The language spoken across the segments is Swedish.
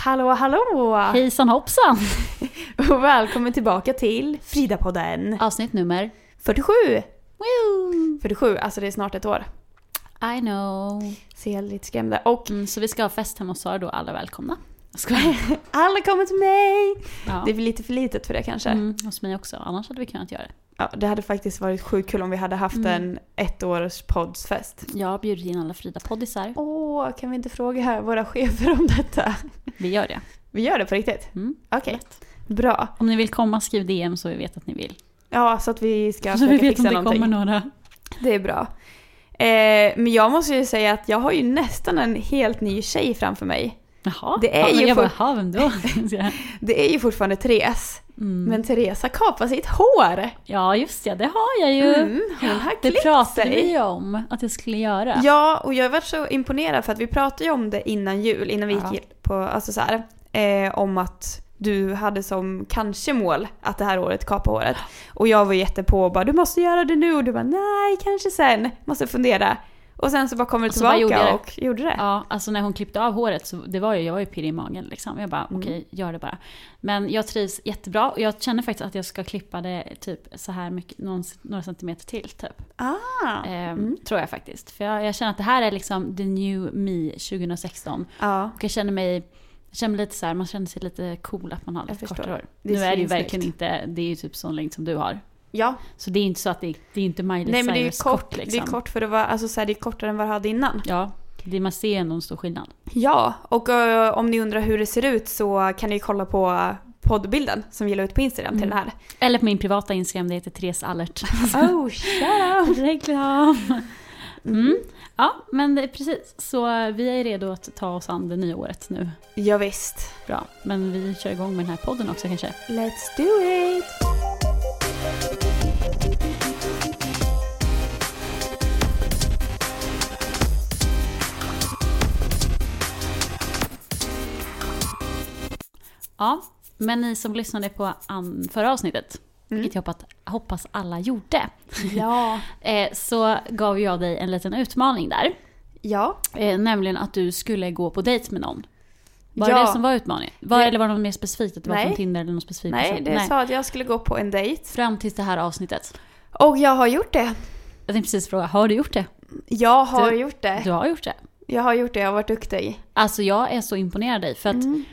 Hallå hallå! Hejsan hoppsan! Och välkommen tillbaka till Frida-podden. Avsnitt nummer 47! Woo! 47, alltså det är snart ett år. I know. Så jag är lite skrämd. Och Mm, så vi ska ha fest hemma hos Sara då, alla välkomna. Alla kommer till mig! Ja. Det är väl lite för litet för det kanske. Mm, hos mig också, annars hade vi kunnat göra det. Ja, det hade faktiskt varit sjukt kul om vi hade haft Mm. en ettårs poddsfest. Jag har bjudit in alla Frida-poddisar. Åh, kan vi inte fråga här våra chefer om detta? Vi gör det. Vi gör det på riktigt? Mm. Okej, bra. Om ni vill komma, skriv DM så vi vet att ni vill. Ja, så att vi ska Så vi försöka vet om fixa det någonting. kommer några. Det är bra. Eh, men jag måste ju säga att jag har ju nästan en helt ny tjej framför mig. Jaha. Det är ja, ju jag bara, "Jaha, vem då? Det är ju fortfarande Therese. Mm. Men har kapat sitt hår. Ja, just ja, det har jag ju. Mm, hon har Det pratade sig. vi om att jag skulle göra. Ja, och jag varit så imponerad för att vi pratade ju om det innan jul, innan vi Ja. gick på, alltså så här, eh, om att du hade som kanske mål att det här året kapa håret. Och jag var jättepå och bara du måste göra det nu och du bara nej kanske sen, måste fundera. Och sen så bara kommer Och så bara tillbaka gjorde jag det. och gjorde det. Ja, alltså när hon klippte av håret så det var ju, jag var ju pirrig i magen liksom. Jag bara Mm. okej, gör det bara. Men jag trivs jättebra och jag känner faktiskt att jag ska klippa det typ så här mycket, någon, några centimeter till typ. Ah. Ehm, Tror jag faktiskt. För jag, jag känner att det här är liksom the new me 2016. Ja. Och jag känner mig, jag känner lite så här, man känner sig lite cool att man har lite kortare hår. Det nu är det ju verkligen inte, det är ju typ sån längd som du har. Ja. Så det är inte så att det, det är inte Miley Nej men det är Cyrus kort, liksom. det är kort för det var, alltså så här, det är kortare än vad du hade innan. Ja, det man ser ändå en stor skillnad. Ja, och eh, om ni undrar hur det ser ut så kan ni kolla på poddbilden som vi la ut på Instagram till Mm. den här. Eller på min privata Instagram, det heter Therese Allert. Oh, shout out! Reklam! Mm. Ja, men det precis. Så vi är redo att ta oss an det nya året nu. Ja, visst. Bra. Men vi kör igång med den här podden också kanske. Let's do it! Ja, men ni som lyssnade på förra avsnittet, vilket jag hoppas, hoppas alla gjorde, Ja. eh, så gav jag dig en liten utmaning där. Ja. Eh, nämligen att du skulle gå på dejt med någon. Var Ja. det det som var utmaningen? Var, Det- Eller var det något mer specifikt? Att det var Nej. från Tinder eller något specifikt? Nej, person? det sa att jag skulle gå på en dejt. Fram tills det här avsnittet. Och jag har gjort det. Jag tänkte precis fråga, har du gjort det? Jag har Du- gjort det. Du har gjort det. Jag har gjort det, jag har varit duktig. Alltså jag är så imponerad av dig för att Mm.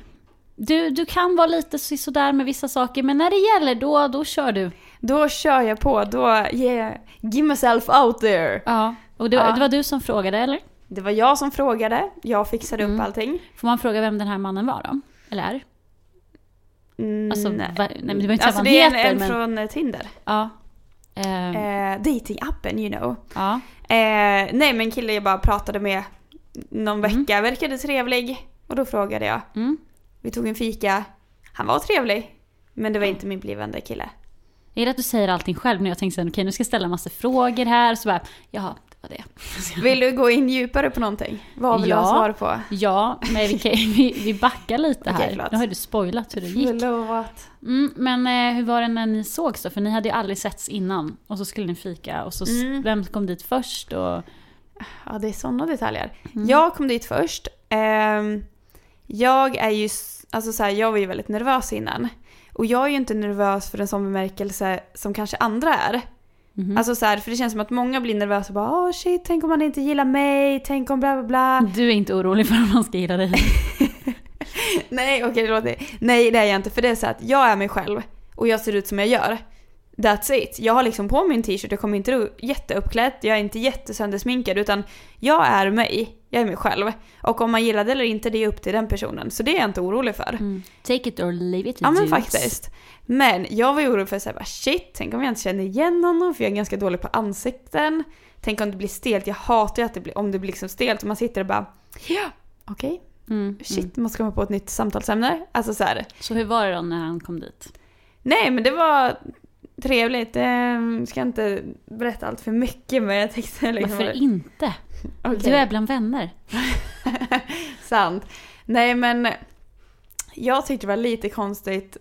Du, du kan vara lite sådär med vissa saker men när det gäller då, då kör du. Då kör jag på, då, yeah, give myself out there. Ja. Och det, Ja. det var du som frågade eller? Det var jag som frågade, jag fixade upp Mm. allting. Får man fråga vem den här mannen var då? Eller är? Mm, Alltså, nej. va, nej men det var inte alltså så det är en, heter en men... från eh, Tinder. Ja. Eh, Eh, datingappen, you know. ja. Eh, nej men kille jag bara pratade med någon Mm. vecka, verkade trevlig. Och då frågade jag. Mm. Vi tog en fika. Han var trevlig. Men det var inte min blivande kille. Jag gillar att du säger allting själv när jag tänkte okej nu ska jag ställa massa frågor här. Så bara, jaha, det var det. Vill du gå in djupare på någonting? Vad vill Ja. du ha svar på? Ja, men vi, kan, vi, vi backar lite här. förlåt. nu har du spoilat hur det gick. Förlåt. Mm, men eh, hur var det när ni sågs då? För ni hade ju aldrig setts innan. Och så skulle ni fika och så Mm. vem kom dit först? Och, Ja, det är sådana detaljer. Mm. Jag kom dit först. Ehm, jag är ju, alltså så här, jag var ju väldigt nervös innan. Och jag är ju inte nervös för en sån bemärkelse som kanske andra är. Mhm. Alltså så här, för det känns som att många blir nervösa och bara åh shit, tänk om man inte gillar mig, tänk om bla bla bla. Du är inte orolig för om man ska gilla dig? Nej okej, det låter... Nej det är jag inte för det är så att jag är mig själv och jag ser ut som jag gör. That's it. Jag har liksom på mig en t-shirt, jag kommer inte jätteuppklädd, jag är inte jättesöndersminkad utan jag är mig. Jag är mig själv. Och om man gillar det eller inte, det är upp till den personen. Så det är jag inte orolig för. Mm. Take it or leave it. Ja men faktiskt. Men jag var orolig för att shit, tänk om jag inte känner igen honom för jag är ganska dålig på ansikten. Tänk om det blir stelt, jag hatar ju att det blir, om det blir liksom stelt och man sitter och bara Okej. Mm. Shit, Mm. måste komma på ett nytt samtalsämne. Alltså så här. Så hur var det då när han kom dit? Nej, men det var trevligt. Jag ska inte berätta allt för mycket, men jag tänkte liksom... Varför inte? Okej. Du är bland vänner. Sant. Nej, men jag tyckte det var lite konstigt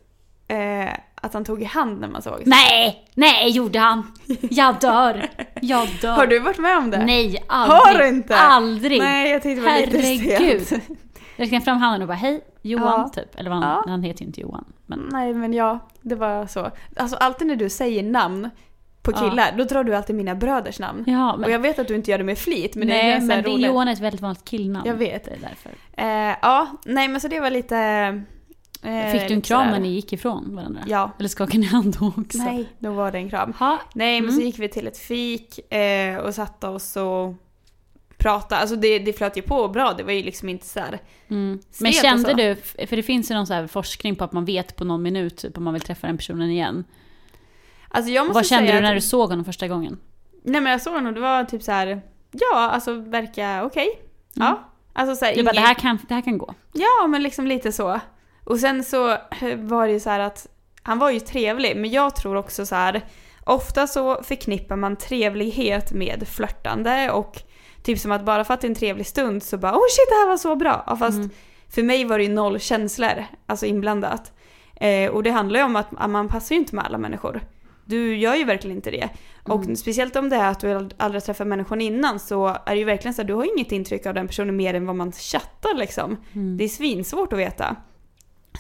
eh, att han tog i hand när man såg. Nej! Nej, gjorde han! Jag dör! Jag dör! Har du varit med om det? Nej, aldrig! Har du inte? Aldrig! Nej, jag tyckte det var lite Herregud! stelt. Jag räckte fram handen och bara hej, Johan Ja. typ. Eller vad han, Ja. han heter ju inte Johan. Men Nej, men ja, det var så. Alltså alltid när du säger namn på Ja. killar, då drar du alltid mina bröders namn. ja, men, Och jag vet att du inte gör det med flit, men det nej, är här men det, roligt. Johan är ett väldigt vanligt killnamn. Jag vet. Det är därför. Eh, ja, nej men så det var lite... Eh, Fick du en kram när ni gick ifrån varandra? Ja. Eller skakade ni hand då också? Nej, då var det en kram. Ha. Nej, men Mm. så gick vi till ett fik eh, och satte oss och pratade. Alltså det, det flöt ju på bra, det var ju liksom inte så här. Mm. Men kände du, för det finns ju någon så här forskning på att man vet på någon minut typ, om man vill träffa den personen igen. Alltså jag måste Vad kände du när att, du såg honom första gången? Nej men jag såg honom, det var typ så här. ja alltså verkar okej. Ja. Mm. Alltså så här, Du bara, ingen- det här, kan, det här kan gå. Ja, men liksom lite så. Och sen så eh, var det ju så här att han var ju trevlig, men jag tror också så här. Ofta så förknippar man trevlighet med flörtande och typ som att bara för att det är en trevlig stund så bara oh shit det här var så bra. Ja, Fast Mm. för mig var det ju noll känslor alltså inblandat. Eh, och det handlar ju om att att man passar ju inte med alla människor. Du gör ju verkligen inte det. Och Mm. speciellt om det är att du ald- aldrig träffat människan innan så är det ju verkligen så att du har inget intryck av den personen mer än vad man chattar liksom. Mm. Det är svinsvårt att veta.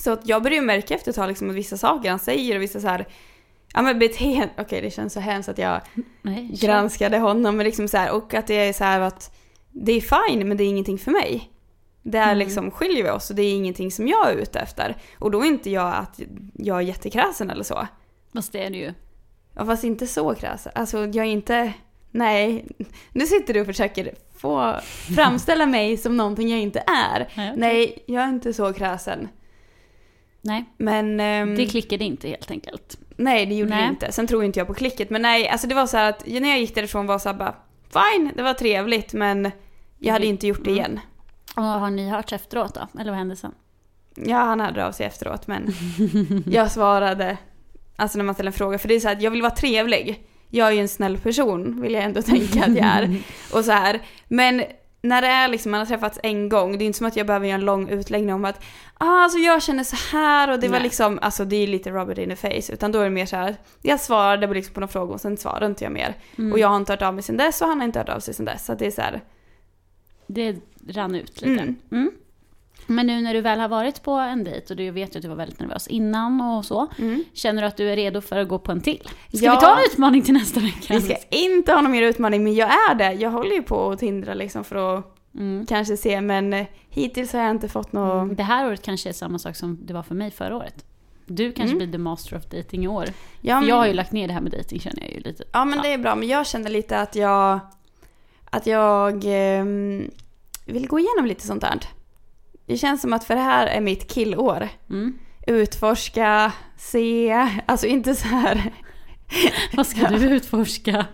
Så att jag börjar ju märka efter ett tag liksom att vissa saker han säger och vissa så här, ja men beteende, okej det känns så hemskt att jag Nej, granskade honom men liksom så här, och att det är så här att det är fine men det är ingenting för mig. Där Mm. liksom skiljer vi oss och det är ingenting som jag är ute efter. Och då är inte jag att jag är jättekräsen eller så. Fast det är det ju. Ja, fast inte så kräsen. Alltså jag är inte... Nej, nu sitter du och försöker få framställa mig som någonting jag inte är. Nej, okej. Nej, jag är inte så kräsen. Nej, Men... ehm, det klickade inte helt enkelt. Nej, det gjorde Nej. det inte. Sen tror inte jag på klicket. Men nej, alltså det var så här att när jag gick därifrån var så här bara... Fine, det var trevligt men jag hade inte gjort det Mm. igen. Och har ni hört efteråt då? Eller vad hände sen? Ja, han hörde av sig efteråt men jag svarade, alltså när man ställer en fråga, för det är så här att jag vill vara trevlig. Jag är ju en snäll person, vill jag ändå tänka att jag är. Och så här. Men när det är liksom, man har träffats en gång, det är inte som att jag behöver göra en lång utläggning om att ah, alltså jag känner så här och det var Nej. liksom, alltså det är lite rubber in the face. Utan då är det mer så här, jag svarade liksom på någon fråga och sen svarade inte jag mer. Mm. Och jag har inte hört av mig sen dess och han har inte hört av sig sen dess. Så det är så här, Det rann ut lite. Mm. Mm. Men nu när du väl har varit på en dejt och du vet att du var väldigt nervös innan och så. mm. Känner du att du är redo för att gå på en till? Ska Ja. vi ta en utmaning till nästa vecka? Vi ska inte ha någon mer utmaning, men jag är det. Jag håller ju på att tindra liksom för att Mm. kanske se, men eh, hittills har jag inte fått något... Mm. Det här året kanske är samma sak som det var för mig förra året. Du kanske Mm. blir the master of dating i år. Ja, men, jag har ju lagt ner det här med dating känner jag ju lite. ja, men det är bra. Men jag känner lite att jag... Att jag ehm, vill gå igenom lite sånt här. Det känns som att för det här är mitt killår. Mm. Utforska, se, alltså inte så här... Vad ska du utforska?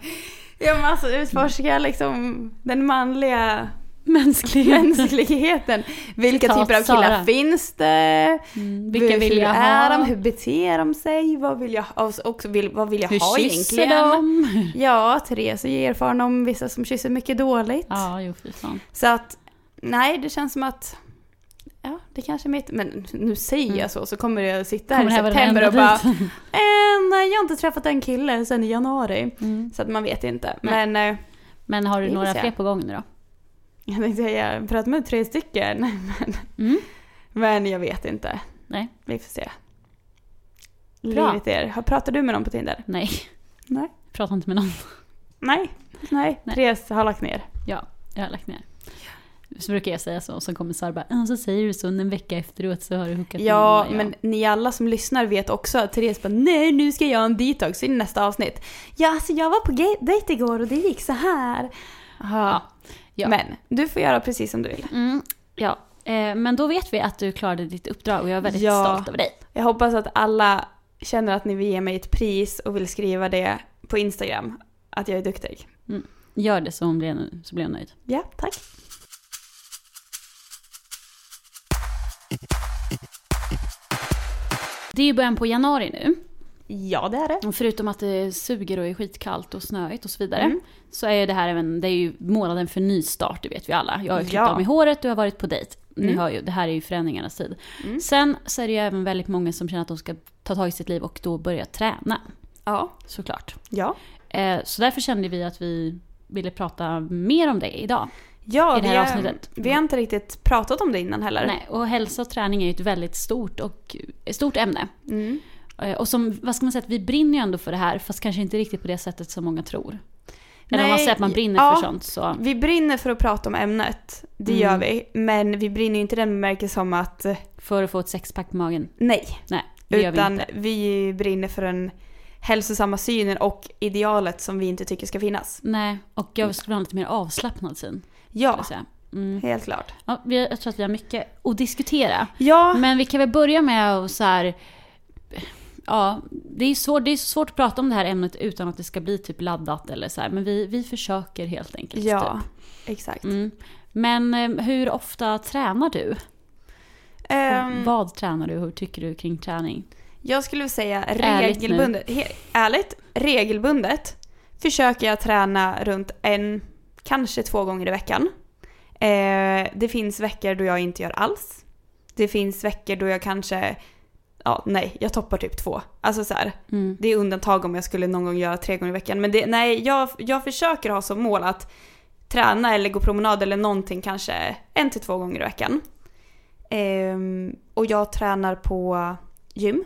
Ja men alltså utforska liksom den manliga Mänskligheten. mänskligheten. Vilka Citat typer av killar Sara. finns det? Mm. Vilka hur vill jag är ha? de? Hur beter de sig? Vad vill jag, och också vill, vad vill jag ha Hur kysser egentligen? de? Ja, Therese är ju erfaren om vissa som kysser mycket dåligt. Ja, jo. Så att, nej det känns som att, ja det kanske är mitt, men nu säger Mm. jag så så kommer jag sitta här i september och bara, eh, nej jag har inte träffat en kille sedan i januari. Mm. Så att man vet inte. Men eh, Men har du några fler på gång nu då? jag tänkte jag pratar med tre stycken. Men, Mm. men jag vet inte. Nej. Vi får se. Bra. Livet er. Pratar du med någon på Tinder? Nej. Nej. Prata inte med någon. Nej. Nej. Nej. Therese har lagt ner. Ja, jag har lagt ner. Så brukar jag säga så och så kommer Sara bara "Ja, så säger du så en vecka efteråt så har du hookat Ja, med men ni alla som lyssnar vet också att Therese bara nej nu ska jag ha en detox i nästa avsnitt. Ja, alltså jag var på dejt igår och det gick så här. Aha. Ja. Men du får göra precis som du vill. Mm, ja. Eh, men då vet vi att du klarade ditt uppdrag och jag är väldigt Ja. stolt över dig. Jag hoppas att alla känner att ni vill ge mig ett pris och vill skriva det på Instagram. Att jag är duktig. Gör det så, hon blir, så blir hon nöjd. Ja, tack. Det är ju början på januari nu. Ja, det är det. Och förutom att det suger och är skitkallt och snöigt och så vidare. Mm. Så är det här även, det är ju månaden för nystart, det vet vi alla. Jag har ju klippt Ja. av mig håret, du har varit på dejt. Ni Mm. hör ju, det här är ju förändringarnas tid. Mm. Sen så är det ju även väldigt många som känner att de ska ta tag i sitt liv och då börja träna. Ja. Såklart. Ja. Eh, så därför kände vi att vi ville prata mer om det idag. Ja, I det här vi, avsnittet. vi har inte riktigt pratat om det innan heller. Nej, och hälsa och träning är ju ett väldigt stort, och, ett stort ämne. Mm. Eh, Och som, vad ska man säga, att vi brinner ju ändå för det här, fast kanske inte riktigt på det sättet som många tror. Eller om man Nej, säger att man brinner ja. för sånt så... Vi brinner för att prata om ämnet, det Mm. gör vi. Men vi brinner ju inte i den bemärkelsen som att eh, För att få ett sexpack på magen. nej. Nej, det gör vi Utan inte. vi brinner för den hälsosamma synen och idealet som vi inte tycker ska finnas. Nej, och jag skulle vilja ha lite mer avslappnad syn. Ja. Mm. helt klart. Ja, jag tror att vi har mycket att diskutera. Ja, Men vi kan väl börja med att så här... Ja, det är, svårt, det är svårt att prata om det här ämnet utan att det ska bli typ laddat eller så här. Men vi, vi försöker helt enkelt. ja Typ. exakt. Mm. Men eh, hur ofta tränar du? Ehm, Vad tränar du? Hur tycker du kring träning? Jag skulle säga Ärligt nu. regelbundet. He- ärligt, regelbundet försöker jag träna runt en, kanske två gånger i veckan. Eh, det finns veckor då jag inte gör alls. Det finns veckor då jag kanske, ja nej, jag toppar typ två. Alltså så här, Mm. det är undantag om jag skulle någon gång göra tre gånger i veckan. Men det, nej, jag, jag försöker ha som mål att träna eller gå promenad eller någonting kanske en till två gånger i veckan. Ehm, och jag tränar på gym.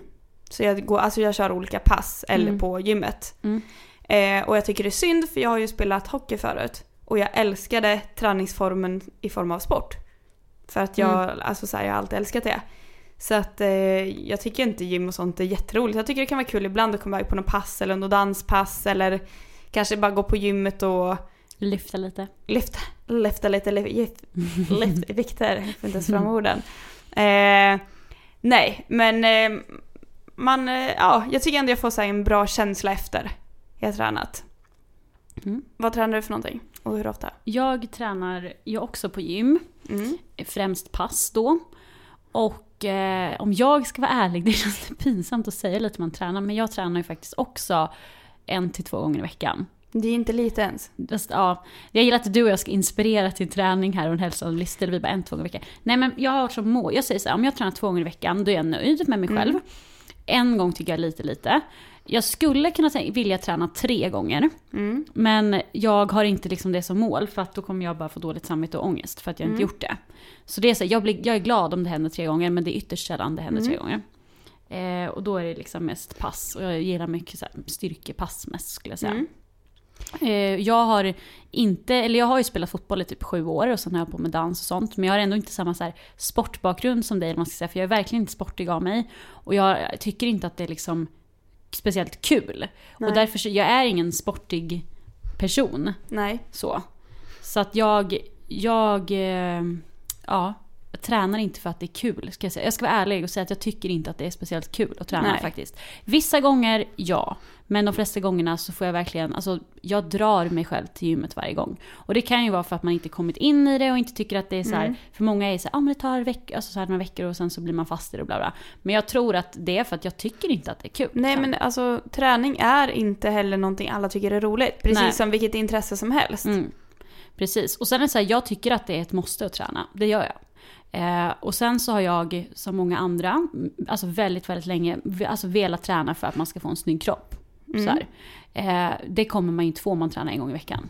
Så jag, går, alltså jag kör olika pass eller Mm. på gymmet. Mm. Eh, och jag tycker det är synd för jag har ju spelat hockey förut. Och jag älskade träningsformen i form av sport. För att jag, Mm. alltså så här, jag har alltid älskat det. Så att eh, jag tycker inte gym och sånt är jätteroligt. Jag tycker det kan vara kul ibland att komma iväg på något pass eller något danspass eller kanske bara gå på gymmet och Lyfta lite. lyfta, lyfta lite lyft, lyft, vikter. Jag får inte ens fram orden. Eh, nej, men eh, man, eh, ja, jag tycker ändå jag får så en bra känsla efter jag har tränat. Mm. Vad tränar du för någonting? Och hur ofta? Jag tränar ju också på gym. Mm. Främst pass då. Och eh, om jag ska vara ärlig, det känns pinsamt att säga lite man tränar, men jag tränar ju faktiskt också en till två gånger i veckan. Det är inte lite ens. Fast, ja, jag gillar att du och jag ska inspirera till träning här och en hälsoanalyst, eller vi bara en, två gånger i veckan. Nej men jag har som mål, jag säger så här, om jag tränar två gånger i veckan, då är jag nöjd med mig själv. Mm. En gång tycker jag lite lite. Jag skulle kunna vilja träna tre gånger. Mm. Men jag har inte liksom det som mål för att då kommer jag bara få dåligt samvete och ångest för att jag inte Mm. gjort det. Så det är så jag, blir, jag är glad om det händer tre gånger men det är ytterst sällan det händer Mm. tre gånger. Eh, och då är det liksom mest pass och jag gillar mycket så här, styrkepass mest skulle jag säga. Eh, jag har inte, eller jag har ju spelat fotboll i typ sju år och sen har jag på med dans och sånt. Men jag har ändå inte samma så sportbakgrund som dig, man ska säga, för jag är verkligen inte sportig av mig. Och jag tycker inte att det är liksom speciellt kul. Nej. Och därför jag är ingen sportig person. Nej. Så. Så att jag, jag, eh, ja, jag tränar inte för att det är kul. Ska jag, säga. jag ska vara ärlig och säga att jag tycker inte att det är speciellt kul att träna Nej. faktiskt. Vissa gånger, ja. Men de flesta gångerna så får jag verkligen, alltså jag drar mig själv till gymmet varje gång. Och det kan ju vara för att man inte kommit in i det och inte tycker att det är så här, Mm. för många är så här, ah, men det tar veck, alltså så här några veckor och sen så blir man fast i det och bla bla. Men jag tror att det är för att jag tycker inte att det är kul. Nej Så. men alltså träning är inte heller någonting alla tycker är roligt. Precis Nej. som vilket intresse som helst. Mm. Precis. Och sen är det så här, jag tycker att det är ett måste att träna. Det gör jag. Eh, och sen så har jag, som många andra, alltså väldigt, väldigt länge, alltså velat träna för att man ska få en snygg kropp. Mm. Eh, det kommer man inte få om man tränar en gång i veckan.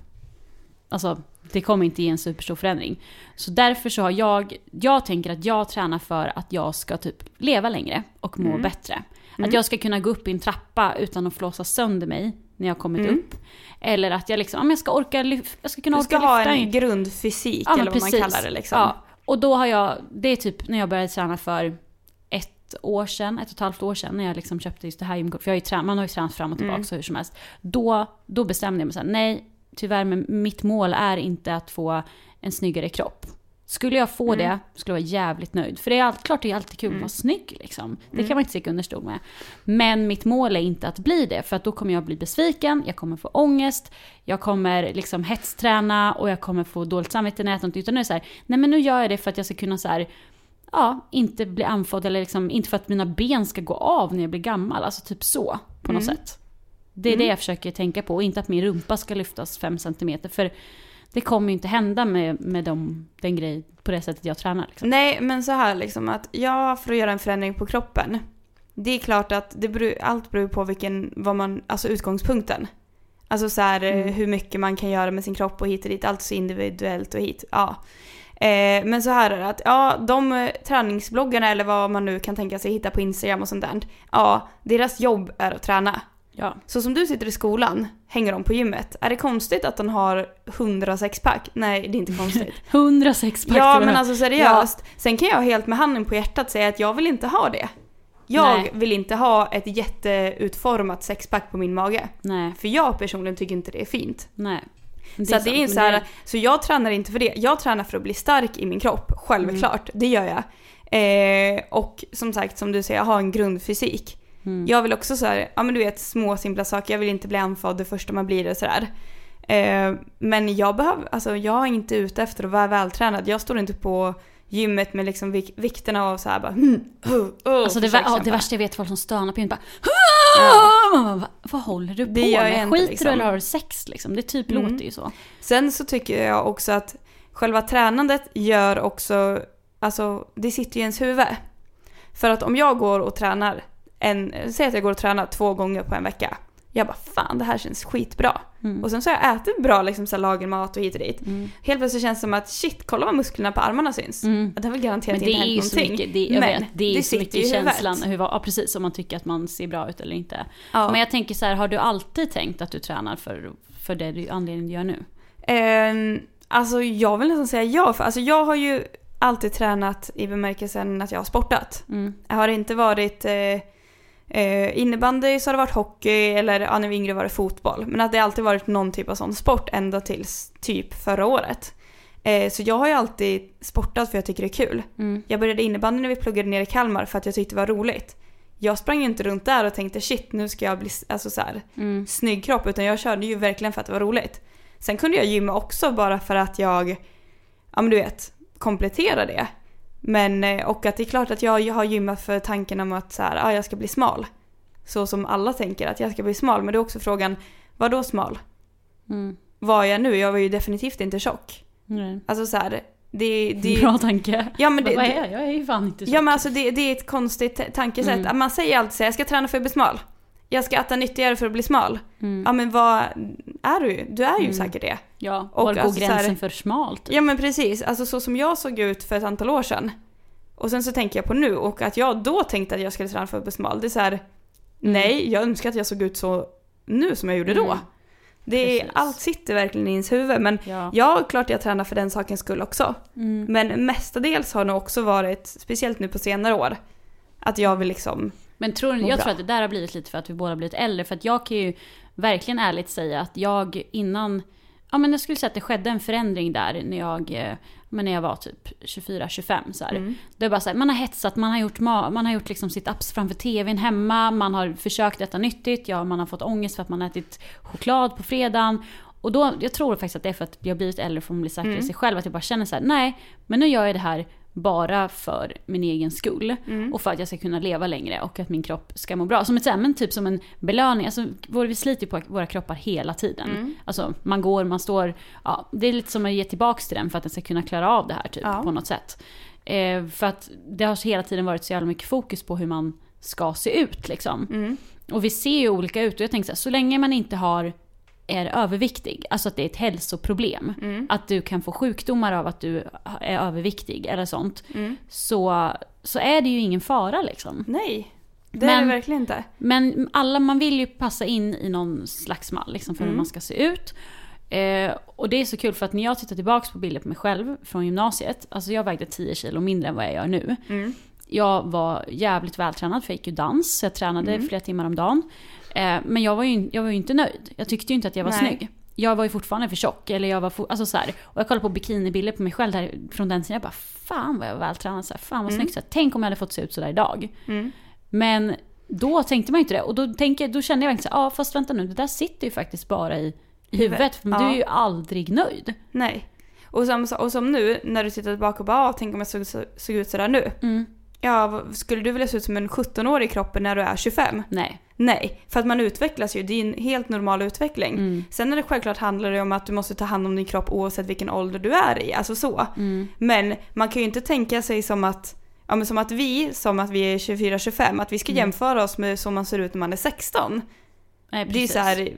Alltså, det kommer inte ge en superstor förändring. Så därför så har jag, jag tänker att jag tränar för att jag ska typ leva längre och må Mm. bättre. Mm. Att jag ska kunna gå upp i en trappa utan att flåsa sönder mig när jag har kommit Mm. upp. Eller att jag liksom, om jag ska orka lyfta, jag ska kunna Du orka ska ha lyfta en grundfysik Ja, eller vad man precis. kallar det liksom. Ja, och då har jag, det är typ när jag började träna för år sedan, ett och ett halvt år sedan när jag liksom köpte just det här gymkortet. För jag har ju man har ju tränat fram och tillbaka Mm. så hur som helst. Då, då bestämde jag mig såhär, nej tyvärr men mitt mål är inte att få en snyggare kropp. Skulle jag få Mm. det skulle jag vara jävligt nöjd. För det är allt, klart det är alltid kul Mm. att vara snygg liksom. Det Mm. kan man inte sticka under stol med. Men mitt mål är inte att bli det, för att då kommer jag bli besviken, jag kommer få ångest, jag kommer liksom hetsträna och jag kommer få dåligt samvete när jag äter något. Utan nu är det så här, nej men nu gör jag det för att jag ska kunna så här, ja, inte bli andfådd eller liksom, inte för att mina ben ska gå av när jag blir gammal. Alltså typ så, på något Mm. sätt. Det är det jag försöker tänka på, och inte att min rumpa ska lyftas 5 cm. För det kommer ju inte hända med, med dem, den grej, på det sättet jag tränar. Liksom. Nej, men så här liksom att ja, för att göra en förändring på kroppen. Det är klart att det beror, allt beror på vilken, vad man, alltså utgångspunkten. Alltså så här Mm. hur mycket man kan göra med sin kropp och hit och dit, allt så individuellt och hit. Ja. Eh, men så här är det att, ja, de eh, träningsbloggarna eller vad man nu kan tänka sig hitta på Instagram och sånt där. Ja, deras jobb är att träna. Ja. Så som du sitter i skolan, hänger de på gymmet. Är det konstigt att de har 100 sexpack? Nej, det är inte konstigt. 106 pack Ja men alltså seriöst. Sen kan jag helt med handen på hjärtat säga att jag vill inte ha det. Jag Nej. vill inte ha ett jätteutformat sexpack på min mage. Nej, För jag personligen tycker inte det är fint. nej. Men så det är så här, det- så jag tränar inte för det. Jag tränar för att bli stark i min kropp, självklart. Det gör jag. Eh, och som sagt, som du säger, jag har en grundfysik. Mm. Jag vill också så här, ja men du vet små simpla saker. Jag vill inte bli andfådd det första man blir och sådär. Eh, men jag behöver, alltså jag är inte ute efter att vara vältränad. Jag står inte på gymmet med liksom vik- vikterna av så här bara hmm, oh, oh, Alltså det, ja, det värsta jag vet är folk som stönar på gymmet bara Ja. Bara, "Va- Vad håller du på Det med? inte, Skiter liksom. du eller har du sex liksom? Det typ Mm. låter ju så. Sen så tycker jag också att själva tränandet gör också, alltså det sitter ju i ens huvud. För att om jag går och tränar, en, säg att jag går och tränar två gånger på en vecka. Jag bara fan det här känns skitbra. Mm. Och sen så har jag ätit bra liksom så här lagermat och hit och dit. Mm. Helt plötsligt känns det som att shit, kolla vad musklerna på armarna syns. Mm. Det har väl garanterat inte hänt någonting. mycket, det, jag Men vet, det är det så mycket i känslan, hur, ja precis, om man tycker att man ser bra ut eller inte. Ja. Men jag tänker så här, har du alltid tänkt att du tränar för, för det du, anledningen du gör nu? Ehm, alltså jag vill nästan säga ja, för alltså jag har ju alltid tränat i bemärkelsen att jag har sportat. Mm. Jag har inte varit eh, eh, innebandy så har det varit hockey eller ja, när vi yngre var det fotboll. Men att det alltid varit någon typ av sån sport ända tills typ förra året. Eh, så jag har ju alltid sportat för jag tycker det är kul. Mm. Jag började innebandy när vi pluggade ner i Kalmar för att jag tyckte det var roligt. Jag sprang ju inte runt där och tänkte shit nu ska jag bli alltså så här, Mm. snygg kropp utan jag körde ju verkligen för att det var roligt. Sen kunde jag gymma också bara för att jag, ja men du vet, komplettera det. Men, eh, och att det är klart att jag, har gymmat för tanken om att så här, ja, jag ska bli smal. Så som alla tänker att jag ska bli smal. Men det är också frågan, vad då smal? Mm. Vad är jag nu? Jag var ju definitivt inte tjock. Nej. Alltså så här, det, det Bra tanke. Ja men det, Vad är jag? Jag är ju fan inte så. Ja men alltså det, det är ett konstigt tankesätt. Mm. Man säger alltid så här, jag ska träna för att bli smal. Jag ska äta nyttigare för att bli smal. Mm. Ja men vad är du? Du är ju Mm. säkert det. Ja, Och var går alltså så här- gränsen för smalt? Ja men precis, alltså så som jag såg ut för ett antal år sedan. Och sen så tänker jag på nu och att jag då tänkte att jag skulle träna för att bli smal. Det är så här, nej jag önskar att jag såg ut så nu som jag gjorde då. Mm. Det är, allt sitter verkligen i ens huvud men Ja. ja, klart jag tränar för den sakens skull också. Mm. Men mestadels har det också varit, speciellt nu på senare år, att jag vill liksom, Men tror jag bra. tror att det där har blivit lite för att vi båda blivit äldre. För att jag kan ju verkligen ärligt säga att jag innan, ja men jag skulle säga att det skedde en förändring där när jag, eh, men när jag var typ 24-25 så här. Mm. Det är bara så här, man har hetsat, man har gjort, ma- man har gjort liksom sitt apps framför tvn hemma, man har försökt äta nyttigt, ja, man har fått ångest för att man har ätit choklad på fredagen. Och då, jag tror faktiskt att det är för att jag har blivit äldre för att bli säker i Mm. sig själv. Att jag bara känner så här: nej, men nu gör jag det här bara för min egen skull. Mm. Och för att jag ska kunna leva längre och att min kropp ska må bra. Som ett, men typ som en belöning. Alltså, vi sliter ju på våra kroppar hela tiden. Mm. Alltså man går, man står. Ja, det är lite som att ge tillbaka till den för att den ska kunna klara av det här typ, Ja. på något sätt. Eh, för att det har hela tiden varit så jävla mycket fokus på hur man ska se ut liksom. Mm. Och vi ser ju olika ut och jag tänker så här, så länge man inte har är överviktig, alltså att det är ett hälsoproblem, Mm. att du kan få sjukdomar av att du är överviktig eller sånt, Mm. så, så är det ju ingen fara liksom. Nej, det är det Men- verkligen inte. Men alla, man vill ju passa in i någon slags mall liksom, för hur Mm. man ska se ut. Eh, och det är så kul för att när jag tittar tillbaka på bilder på mig själv från gymnasiet, alltså jag vägde 10 kilo mindre än vad jag gör nu. Mm. Jag var jävligt vältränad för jag gick ju dans, så jag tränade Mm. flera timmar om dagen. Eh, men jag var, ju, jag var ju inte nöjd. Jag tyckte ju inte att jag var Nej. snygg. Jag var ju fortfarande för tjock. Eller jag var for, alltså så här, Och jag kollade på bikinibilder på mig själv där, från den tiden. Jag bara fan vad jag var vältränad. Så här, fan vad Mm. snyggt. Så här, tänk om jag hade fått se ut sådär idag. Mm. Men då tänkte man ju inte det. Och då, tänker, då kände jag verkligen så ja fast vänta nu, det där sitter ju faktiskt bara i, huvudet. För Ja. du är ju aldrig nöjd. Nej. Och som, och som nu, när du tittar tillbaka och bara, ah, tänk om jag såg, såg ut sådär nu. Mm. Ja, skulle du vilja se ut som en 17-årig i kroppen när du är 25? Nej. Nej, för att man utvecklas ju. Det är en helt normal utveckling. Mm. Sen är det självklart handlar det om att du måste ta hand om din kropp oavsett vilken ålder du är i. Alltså så. Mm. Men man kan ju inte tänka sig som att, ja, men som att vi, som att vi är 24-25, att vi ska Mm. jämföra oss med som man ser ut när man är 16. Nej, Det är så här,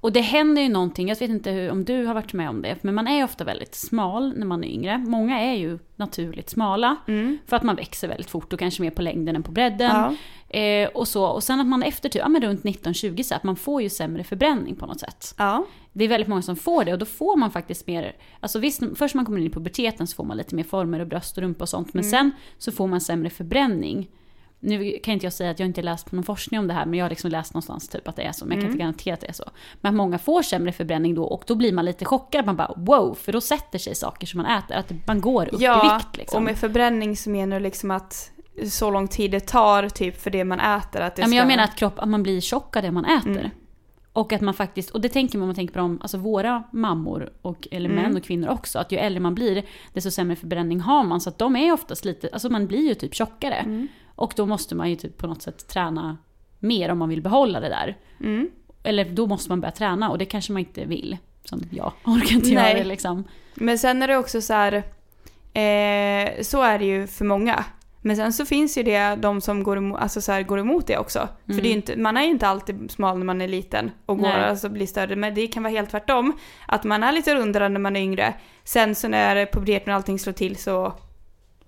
Och det händer ju någonting, jag vet inte hur, om du har varit med om det, men man är ofta väldigt smal när man är yngre. Många är ju naturligt smala, mm, för att man växer väldigt fort och kanske mer på längden än på bredden. ja, Eh, och, så. och sen att man efter typ, ja, men runt 19-20 så att man får ju sämre förbränning på något sätt. ja, Det är väldigt många som får det och då får man faktiskt mer, alltså visst först när man kommer in i puberteten så får man lite mer former och bröst och rumpa och sånt men sen så får man sämre förbränning. Nu kan inte jag säga att jag inte läst på någon forskning om det här men jag har liksom läst någonstans typ att det är så men jag kan inte garantera att det är så. Men att många får sämre förbränning då och då blir man lite chockad, man bara wow, för då sätter sig saker som man äter, att man går upp i ja vikt liksom. och med förbränning så menar du liksom att så lång tid det tar typ för det man äter. Att det Ja, men ska... jag menar att, kropp, att man blir tjock av det man äter. Mm. Och att man faktiskt, och det tänker man om man tänker på dem, alltså våra mammor, och, eller Mm. män och kvinnor också, att ju äldre man blir, desto sämre förbränning har man. Så att de är oftast lite, alltså man blir ju typ tjockare. Mm. Och då måste man ju typ på något sätt träna mer om man vill behålla det där. Mm. Eller då måste man börja träna och det kanske man inte vill. Som jag orkar inte Nej. göra det liksom. Men sen är det också så här, eh, så är det ju för många. Men sen så finns ju det de som går emot, alltså så här, går emot det också. För det är ju inte, man är ju inte alltid smal när man är liten och går, Nej. alltså blir större. Men det kan vara helt tvärtom. Att man är lite rundare när man är yngre. Sen så när puberteten och allting slår till så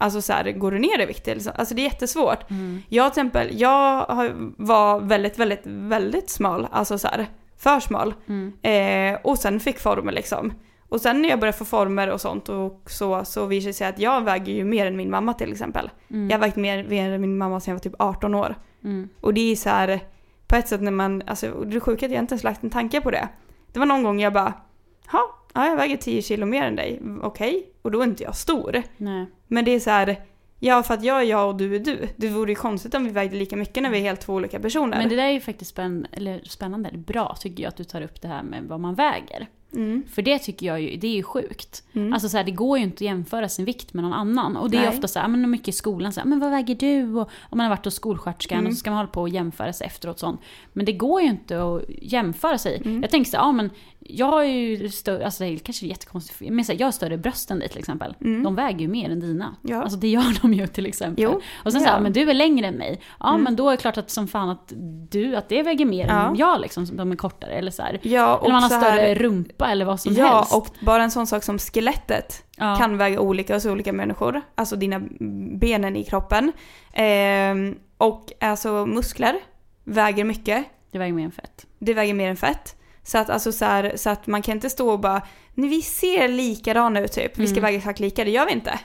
Alltså så här, går du ner i vikt? Alltså det är jättesvårt. Jag till exempel, jag var väldigt, väldigt, väldigt smal. Alltså så här, för smal. Mm. Eh, och sen fick former liksom. Och sen när jag började få former och sånt och så, så visade det sig att jag väger ju mer än min mamma till exempel. Mm. Jag har vägt mer, mer än min mamma sedan jag var typ 18 år. Mm. Och det är så här, på ett sätt när man, alltså det sjuka är att jag inte ens lagt en tanke på det. Det var någon gång jag bara, "Ha, ja jag väger 10 kilo mer än dig, okej. Och då är inte jag stor. Nej. Men det är så här, ja för att jag är jag och du är du. Det vore ju konstigt om vi vägde lika mycket när vi är helt två olika personer. Men det där är ju faktiskt spänn, eller spännande, eller bra tycker jag att du tar upp det här med vad man väger. Mm. För det tycker jag ju, det är ju sjukt. Mm. Alltså så här, det går ju inte att jämföra sin vikt med någon annan. Och det är Nej. ofta så här, men mycket i skolan, så här, men vad väger du? Och om man har varit hos skolsköterskan Mm. och så ska man hålla på och jämföra sig efteråt sånt. Men det går ju inte att jämföra sig. Mm. Jag tänker så här, ja men jag har ju större, alltså det är kanske jättekonstigt, men så här, jag har större bröst än dig till exempel. Mm. De väger ju mer än dina. Ja. Alltså det gör de ju till exempel. Jo, och sen så ja. här, men du är längre än mig. Ja Mm. men då är det klart att som fan att du, att det väger mer Ja. än jag liksom, som de är kortare eller så här. Ja, och Eller man har så större här, rumpa eller vad som Ja, helst. och bara en sån sak som skelettet Ja. kan väga olika hos olika människor. Alltså dina benen i kroppen. Ehm, och alltså muskler väger mycket. Det väger mer än fett. Det väger mer än fett. Så att, alltså så, här, så att man kan inte stå och bara, vi ser likadana ut typ. Vi ska Mm. väga exakt lika, det gör vi inte.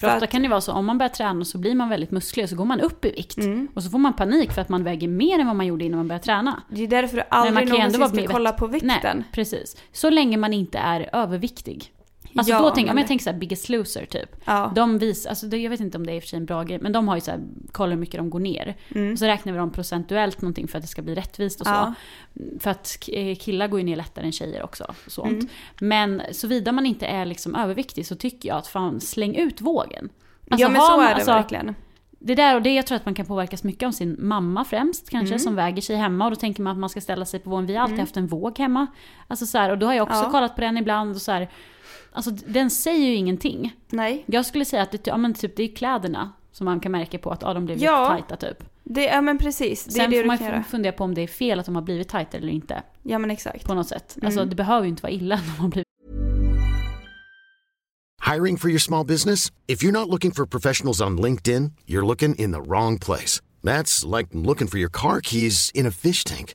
För, ofta kan det vara så, om man börjar träna så blir man väldigt musklig och så går man upp i vikt. Mm. Och så får man panik för att man väger mer än vad man gjorde innan man började träna. Det är därför du aldrig någonsin ska kolla på vikten. Nej, precis. Så länge man inte är överviktig. Alltså Ja, då tänker, om men- jag tänker så här Biggest Loser typ. Ja. De visar, alltså jag vet inte om det är i och för sig en bra grej, men de har ju så här, kollar hur mycket de går ner. Mm. Och så räknar vi dem procentuellt någonting för att det ska bli rättvist och så. Ja. För att eh, killar går ju ner lättare än tjejer också. Sånt. Mm. Men såvida man inte är liksom överviktig så tycker jag att fan släng ut vågen. Alltså, ja men så man- är det alltså, verkligen. Det där och det, jag tror att man kan påverkas mycket av sin mamma främst kanske, Mm. som väger sig hemma och då tänker man att man ska ställa sig på vågen. Vi har alltid haft en våg hemma. Alltså så här, och då har jag också kollat på den ibland och så här. Alltså den säger ju ingenting. Nej. Jag skulle säga att det, ja, men typ, det är kläderna som man kan märka på att ja, de blev Ja. lite tajta typ. Det, ja men precis. Det är Sen det får du man göra. fundera på om det är fel att de har blivit tajta eller inte. Ja men exakt. På något sätt. Alltså Mm. det behöver ju inte vara illa när de har blivit Hiring for your small business? If you're not looking for professionals on LinkedIn, you're looking in the wrong place. That's like looking for your car keys in a fish tank.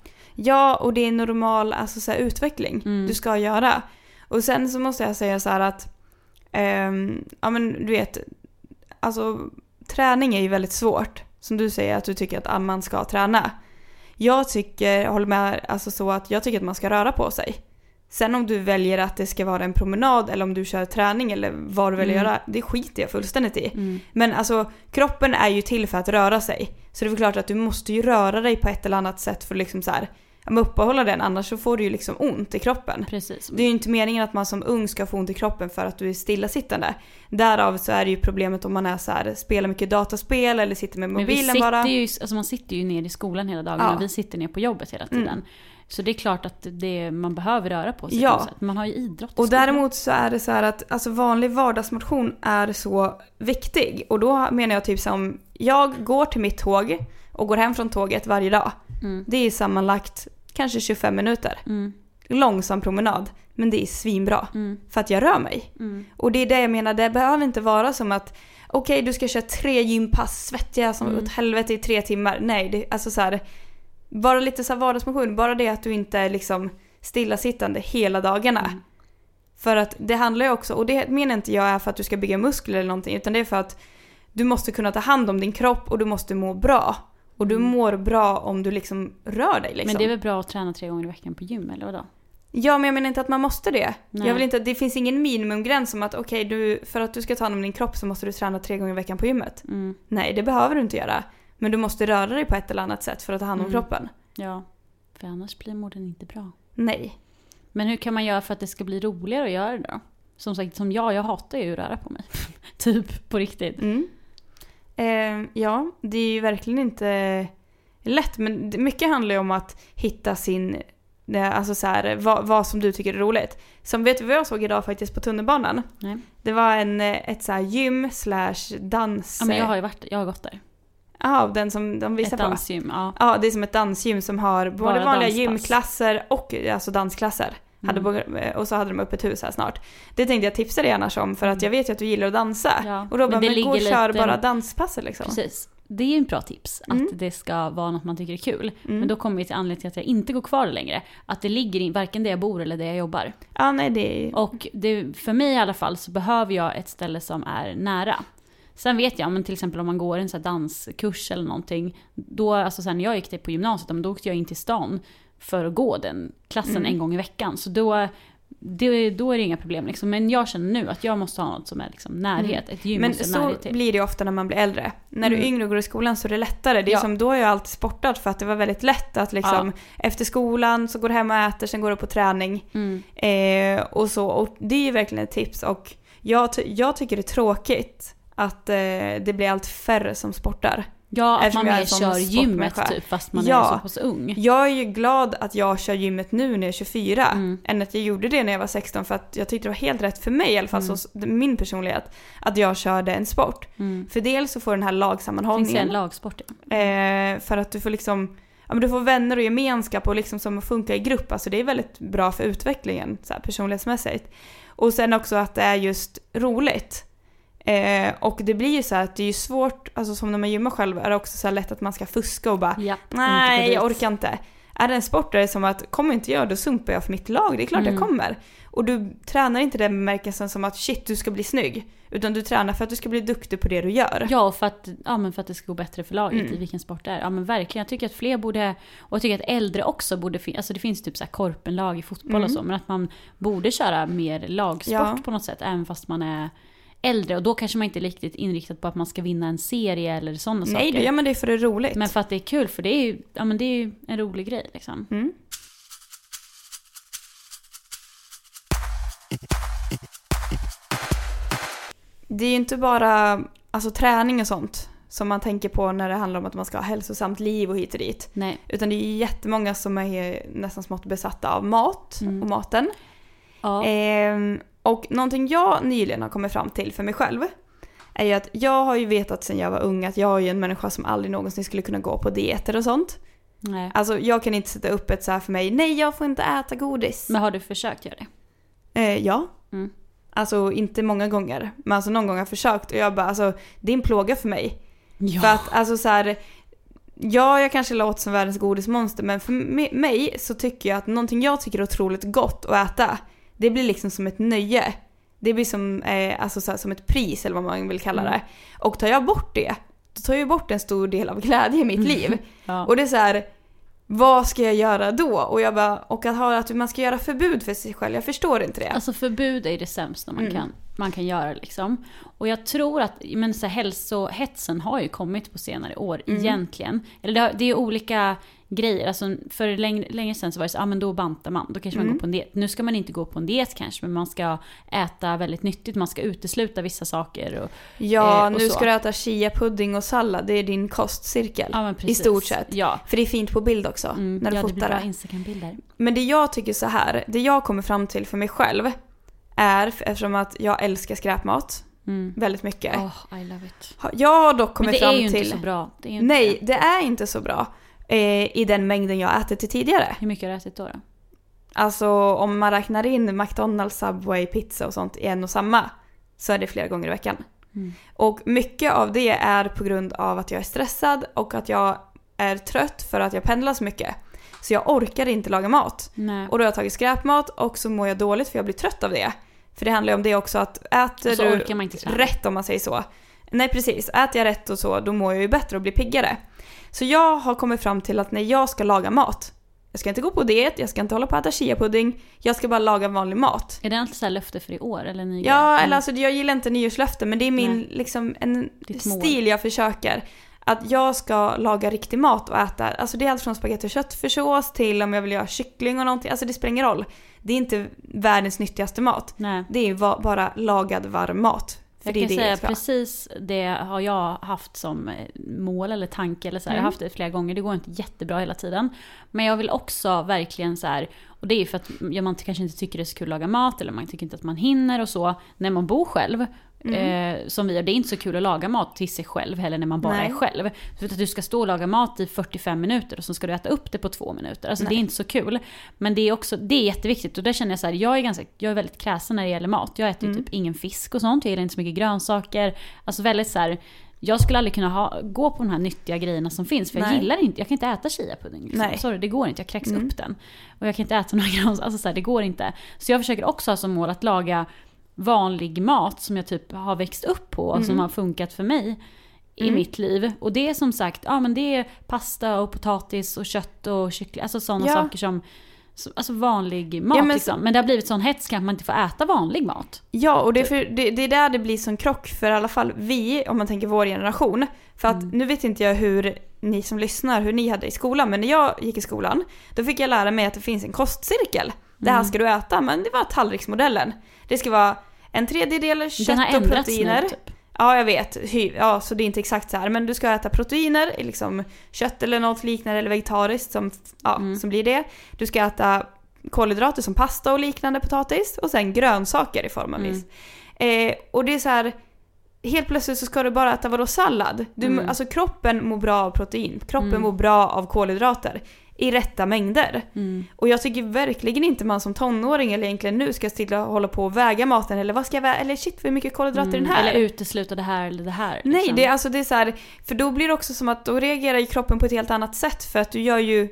Ja, och det är normal alltså, så här, utveckling Mm. du ska göra. Och sen så måste jag säga så här att, ehm, ja men du vet, alltså träning är ju väldigt svårt. Som du säger att du tycker att man ska träna. Jag tycker, jag håller med, alltså så att jag tycker att man ska röra på sig. Sen om du väljer att det ska vara en promenad eller om du kör träning eller vad du väljer Mm. göra, det skiter jag fullständigt i. Men alltså kroppen är ju till för att röra sig. Så det är väl klart att du måste ju röra dig på ett eller annat sätt för att liksom så här, ja, men uppehålla den annars så får du ju liksom ont i kroppen. Precis. Det är ju inte meningen att man som ung ska få ont i kroppen för att du är stillasittande. Därav så är det ju problemet om man är så här, spelar mycket dataspel eller sitter med Men vi mobilen sitter bara. ju, alltså man sitter ju ner i skolan hela dagen Ja. Mm. och vi sitter ner på jobbet hela tiden. Så det är klart att det, man behöver röra på sig Ja. på sätt. Man har ju idrott Och däremot så är det så här att alltså vanlig vardagsmotion är så viktig. Och då menar jag typ som, jag går till mitt tåg och går hem från tåget varje dag. Mm. Det är sammanlagt kanske 25 minuter. Mm. Långsam promenad. Men det är svinbra. Mm. För att jag rör mig. Mm. Och det är det jag menar, det behöver inte vara som att okej du ska köra tre gympass, svettiga som Mm. åt helvete i tre timmar. Nej, det, alltså så här, bara lite så här vardagsmotion, bara det att du inte är liksom stillasittande hela dagarna. Mm. För att det handlar ju också, och det menar inte jag är för att du ska bygga muskler eller någonting, utan det är för att du måste kunna ta hand om din kropp och du måste må bra. Och du mår bra om du liksom rör dig liksom. Men det är väl bra att träna tre gånger i veckan på gym eller vadå? Ja, men jag menar inte att man måste det. Nej. Jag vill inte, det finns ingen minimumgräns som att okej, du, för att du ska ta hand om din kropp så måste du träna tre gånger i veckan på gymmet. Mm. Nej, det behöver du inte göra. Men du måste röra dig på ett eller annat sätt för att ta hand om Mm. kroppen. Ja, för annars blir morden inte bra. Nej. Men hur kan man göra för att det ska bli roligare att göra det då? Som sagt, som jag, jag hatar ju att röra på mig. typ, på riktigt. Mm. Eh, ja, det är ju verkligen inte lätt. Men mycket handlar ju om att hitta sin, alltså så här, vad, vad som du tycker är roligt. Som vet du vad jag såg idag faktiskt på tunnelbanan? Nej. Det var en, eh, ett så här gym slash dans... Ja, men jag har ju varit, jag har gått där. Ja, den som de visar Ett på. dansgym, ja. Ja, det är som ett dansgym som har både Bara vanliga danspass. gymklasser och alltså dansklasser. Hade Mm. både- och så hade de öppet hus här snart. Det tänkte jag tipsa dig annars om för att jag vet ju att du gillar att dansa. Ja, Och då men bara, det men gå och kör lite- bara danspasset liksom. Precis. Det är ju en bra tips, Mm. att det ska vara något man tycker är kul. Mm. Men då kommer vi till anledningen till att jag inte går kvar längre. Att det ligger i varken där jag bor eller där jag jobbar. Ja, nej det är Och det, för mig i alla fall så behöver jag ett ställe som är nära. Sen vet jag, men till exempel om man går en här danskurs eller någonting. Då, alltså sen när jag gick det på gymnasiet, men då åkte jag in till stan för att gå den klassen Mm. en gång i veckan. Så då, det, då är det inga problem. Liksom. Men jag känner nu att jag måste ha något som är liksom närhet. Ett gym Mm. Men så närhet till. blir det ofta när man blir äldre. När du är Mm. yngre och går i skolan så är det lättare. Det är Ja. som, då har jag alltid sportat för att det var väldigt lätt att liksom efter skolan så går du hem och äter, sen går du på träning. Mm. Eh, och så. Och det är ju verkligen ett tips. Och jag, jag tycker det är tråkigt att eh, det blir allt färre som sportar. Ja, att Eftersom man mer kör gymmet typ, fast man Ja. är så pass ung. Jag är ju glad att jag kör gymmet nu när jag är 24 Mm. än att jag gjorde det när jag var 16 för att jag tyckte det var helt rätt för mig i alla fall, Mm. så, min personlighet, att jag körde en sport. Mm. För dels så får den här Finns det en lagsammanhållningen. lagsport? Ja. Eh, för att du får liksom, ja men du får vänner och gemenskap och liksom som att funka i grupp. Alltså det är väldigt bra för utvecklingen så här, personlighetsmässigt. Och sen också att det är just roligt. Eh, och det blir ju så här att det är ju svårt, alltså som när man gymmar själv är det också så här lätt att man ska fuska och bara Ja, nej jag orkar inte. Är det en sport där det är som att kommer inte jag då sumpar jag för mitt lag, det är klart Mm. jag kommer. Och du tränar inte den bemärkelsen som att shit du ska bli snygg. Utan du tränar för att du ska bli duktig på det du gör. Ja, och för att, ja, men för att det ska gå bättre för laget Mm. i vilken sport det är. Ja men verkligen, jag tycker att fler borde, och jag tycker att äldre också borde finnas, alltså det finns typ så här korpenlag i fotboll Mm. och så, men att man borde köra mer lagsport Ja. på något sätt, även fast man är äldre. Och då kanske man inte är riktigt inriktad på att man ska vinna en serie eller sådana Nej, saker. då gör man det för det är roligt. Men för att det är kul, för det är ju, ja, men det är ju en rolig grej liksom. Mm. Det är ju inte bara alltså, träning och sånt som man tänker på när det handlar om att man ska ha hälsosamt liv och hit och dit. Nej. Utan det är ju jättemånga som är nästan smått besatta av mat Mm. och maten. Ja. Ehm, och någonting jag nyligen har kommit fram till för mig själv är ju att jag har ju vetat sedan jag var ung att jag är ju en människa som aldrig någonsin skulle kunna gå på dieter och sånt. Nej. Alltså jag kan inte sätta upp ett så här för mig, nej jag får inte äta godis. Men har du försökt göra det? Eh, ja. Mm. Alltså inte många gånger, men alltså någon gång har jag försökt och jag bara alltså det är en plåga för mig. Ja. För att alltså så här, ja jag kanske låter som världens godismonster men för mig så tycker jag att någonting jag tycker är otroligt gott att äta, det blir liksom som ett nöje. Det blir som, eh, alltså så här, som ett pris eller vad man vill kalla Mm. det. Och tar jag bort det, då tar jag bort en stor del av glädje i mitt liv. ja. Och det är så här, vad ska jag göra då? Och jag bara, och att ha att man ska göra förbud för sig själv, jag förstår inte det. Alltså förbud är det sämsta man, Mm. kan, man kan göra liksom. Och jag tror att men så här, hälsohetsen har ju kommit på senare år Mm. egentligen. Eller det, det är olika grejer. Alltså, för länge, länge sedan så var det så ah, men då bantar man. Då kanske man Mm. går på en diet. Nu ska man inte gå på en diet kanske, men man ska äta väldigt nyttigt. Man ska utesluta vissa saker. Och, Ja, Eh, och nu så. ska du äta chia-pudding och sallad, det är din kostcirkel. ja, men I stort sett. Ja. För det är fint på bild också, Mm, när du ja, det blir fotar bra det. Instagram-bilder. Men det jag tycker så här, det jag kommer fram till för mig själv är, eftersom att jag älskar skräpmat Mm. väldigt mycket. Oh, I love it. Jag har dock Men kommit det fram är ju till... inte så bra. Det inte Nej, det. det är inte så bra. Eh, I den mängden jag ätit tidigare. Hur mycket har du ätit då? då? Alltså om man räknar in McDonalds, Subway, pizza och sånt i en och samma så är det flera gånger i veckan. Mm. Och mycket av det är på grund av att jag är stressad och att jag är trött för att jag pendlar så mycket. Så jag orkar inte laga mat. Nej. Och då har jag tagit skräpmat och så mår jag dåligt för jag blir trött av det. För det handlar ju om det också att äter du rätt om man säger så. Nej precis, äter jag rätt och så då mår jag ju bättre och blir piggare. Så jag har kommit fram till att när jag ska laga mat, jag ska inte gå på diet, jag ska inte hålla på att äta chia-pudding, jag ska bara laga vanlig mat. Är det alltid så här löfte för i år eller Ja, eller alltså jag gillar inte nyårslöften men det är min Nej. liksom en stil jag försöker. Att jag ska laga riktig mat och äta, alltså det är allt från spagetti och köttfärssås till om jag vill göra kyckling och någonting, alltså det spelar ingen roll. Det är inte världens nyttigaste mat. Nej. Det är bara lagad varm mat. Jag det kan det säga ha. precis det har jag haft som eh, mål eller tanke. Eller så här. Jag har Mm. haft det flera gånger, det går inte jättebra hela tiden. Men jag vill också verkligen så här, och det är ju för att man kanske inte tycker det är så kul att laga mat eller man tycker inte att man hinner och så när man bor själv. Mm. Eh, som vi gör, det är inte så kul att laga mat till sig själv heller när man bara Nej. är själv. För att du ska stå och laga mat i 45 minuter och så ska du äta upp det på två minuter. Alltså det är Nej. inte så kul. Men det är också, det är jätteviktigt och där känner jag så här, jag är ganska, jag är väldigt kräsen när det gäller mat. Jag äter ju Mm. typ ingen fisk och sånt, jag gillar inte så mycket grönsaker. Alltså väldigt så här, jag skulle aldrig kunna ha, gå på de här nyttiga grejerna som finns för jag Nej. gillar inte, jag kan inte äta chiapudding. Liksom. Nej. Sorry, det går inte, jag kräks Mm. upp den. Och jag kan inte äta några grönsaker, alltså så här, det går inte. Så jag försöker också ha som mål att laga vanlig mat som jag typ har växt upp på och som Mm. har funkat för mig i Mm. mitt liv. Och det är som sagt, ja men det är pasta och potatis och kött och kyckling, alltså sådana Ja. saker som så- Alltså vanlig mat Ja, men liksom. Men det har blivit sån hets kanske man inte får äta vanlig mat. Ja, och det är, Typ. för, det, det är där det blir som krock för i alla fall vi, om man tänker vår generation. För att Mm. nu vet inte jag hur ni som lyssnar, hur ni hade i skolan, men när jag gick i skolan, då fick jag lära mig att det finns en kostcirkel. Det här Mm. ska du äta, men det var tallriksmodellen. Det ska vara en tredjedel kött och proteiner. nu typ. Ja, jag vet. Ja, så det är inte exakt så här. Men du ska äta proteiner, liksom kött eller något liknande eller vegetariskt som, ja, Mm. som blir det. Du ska äta kolhydrater som pasta och liknande, potatis. Och sen grönsaker i form av Mm. ris. Eh, och det är så här. Helt plötsligt så ska du bara äta vadå sallad? Du, Mm. Alltså kroppen mår bra av protein. Kroppen Mm. mår bra av kolhydrater. I rätta mängder. Mm. Och jag tycker verkligen inte man som tonåring eller egentligen nu ska stilla och hålla på och väga maten eller vad ska jag väga? Eller shit vad mycket kolhydrater i den här? Mm. Eller utesluta det här eller det här. Nej, liksom. det är alltså det är så här, för då blir det också som att då reagerar ju kroppen på ett helt annat sätt för att du gör ju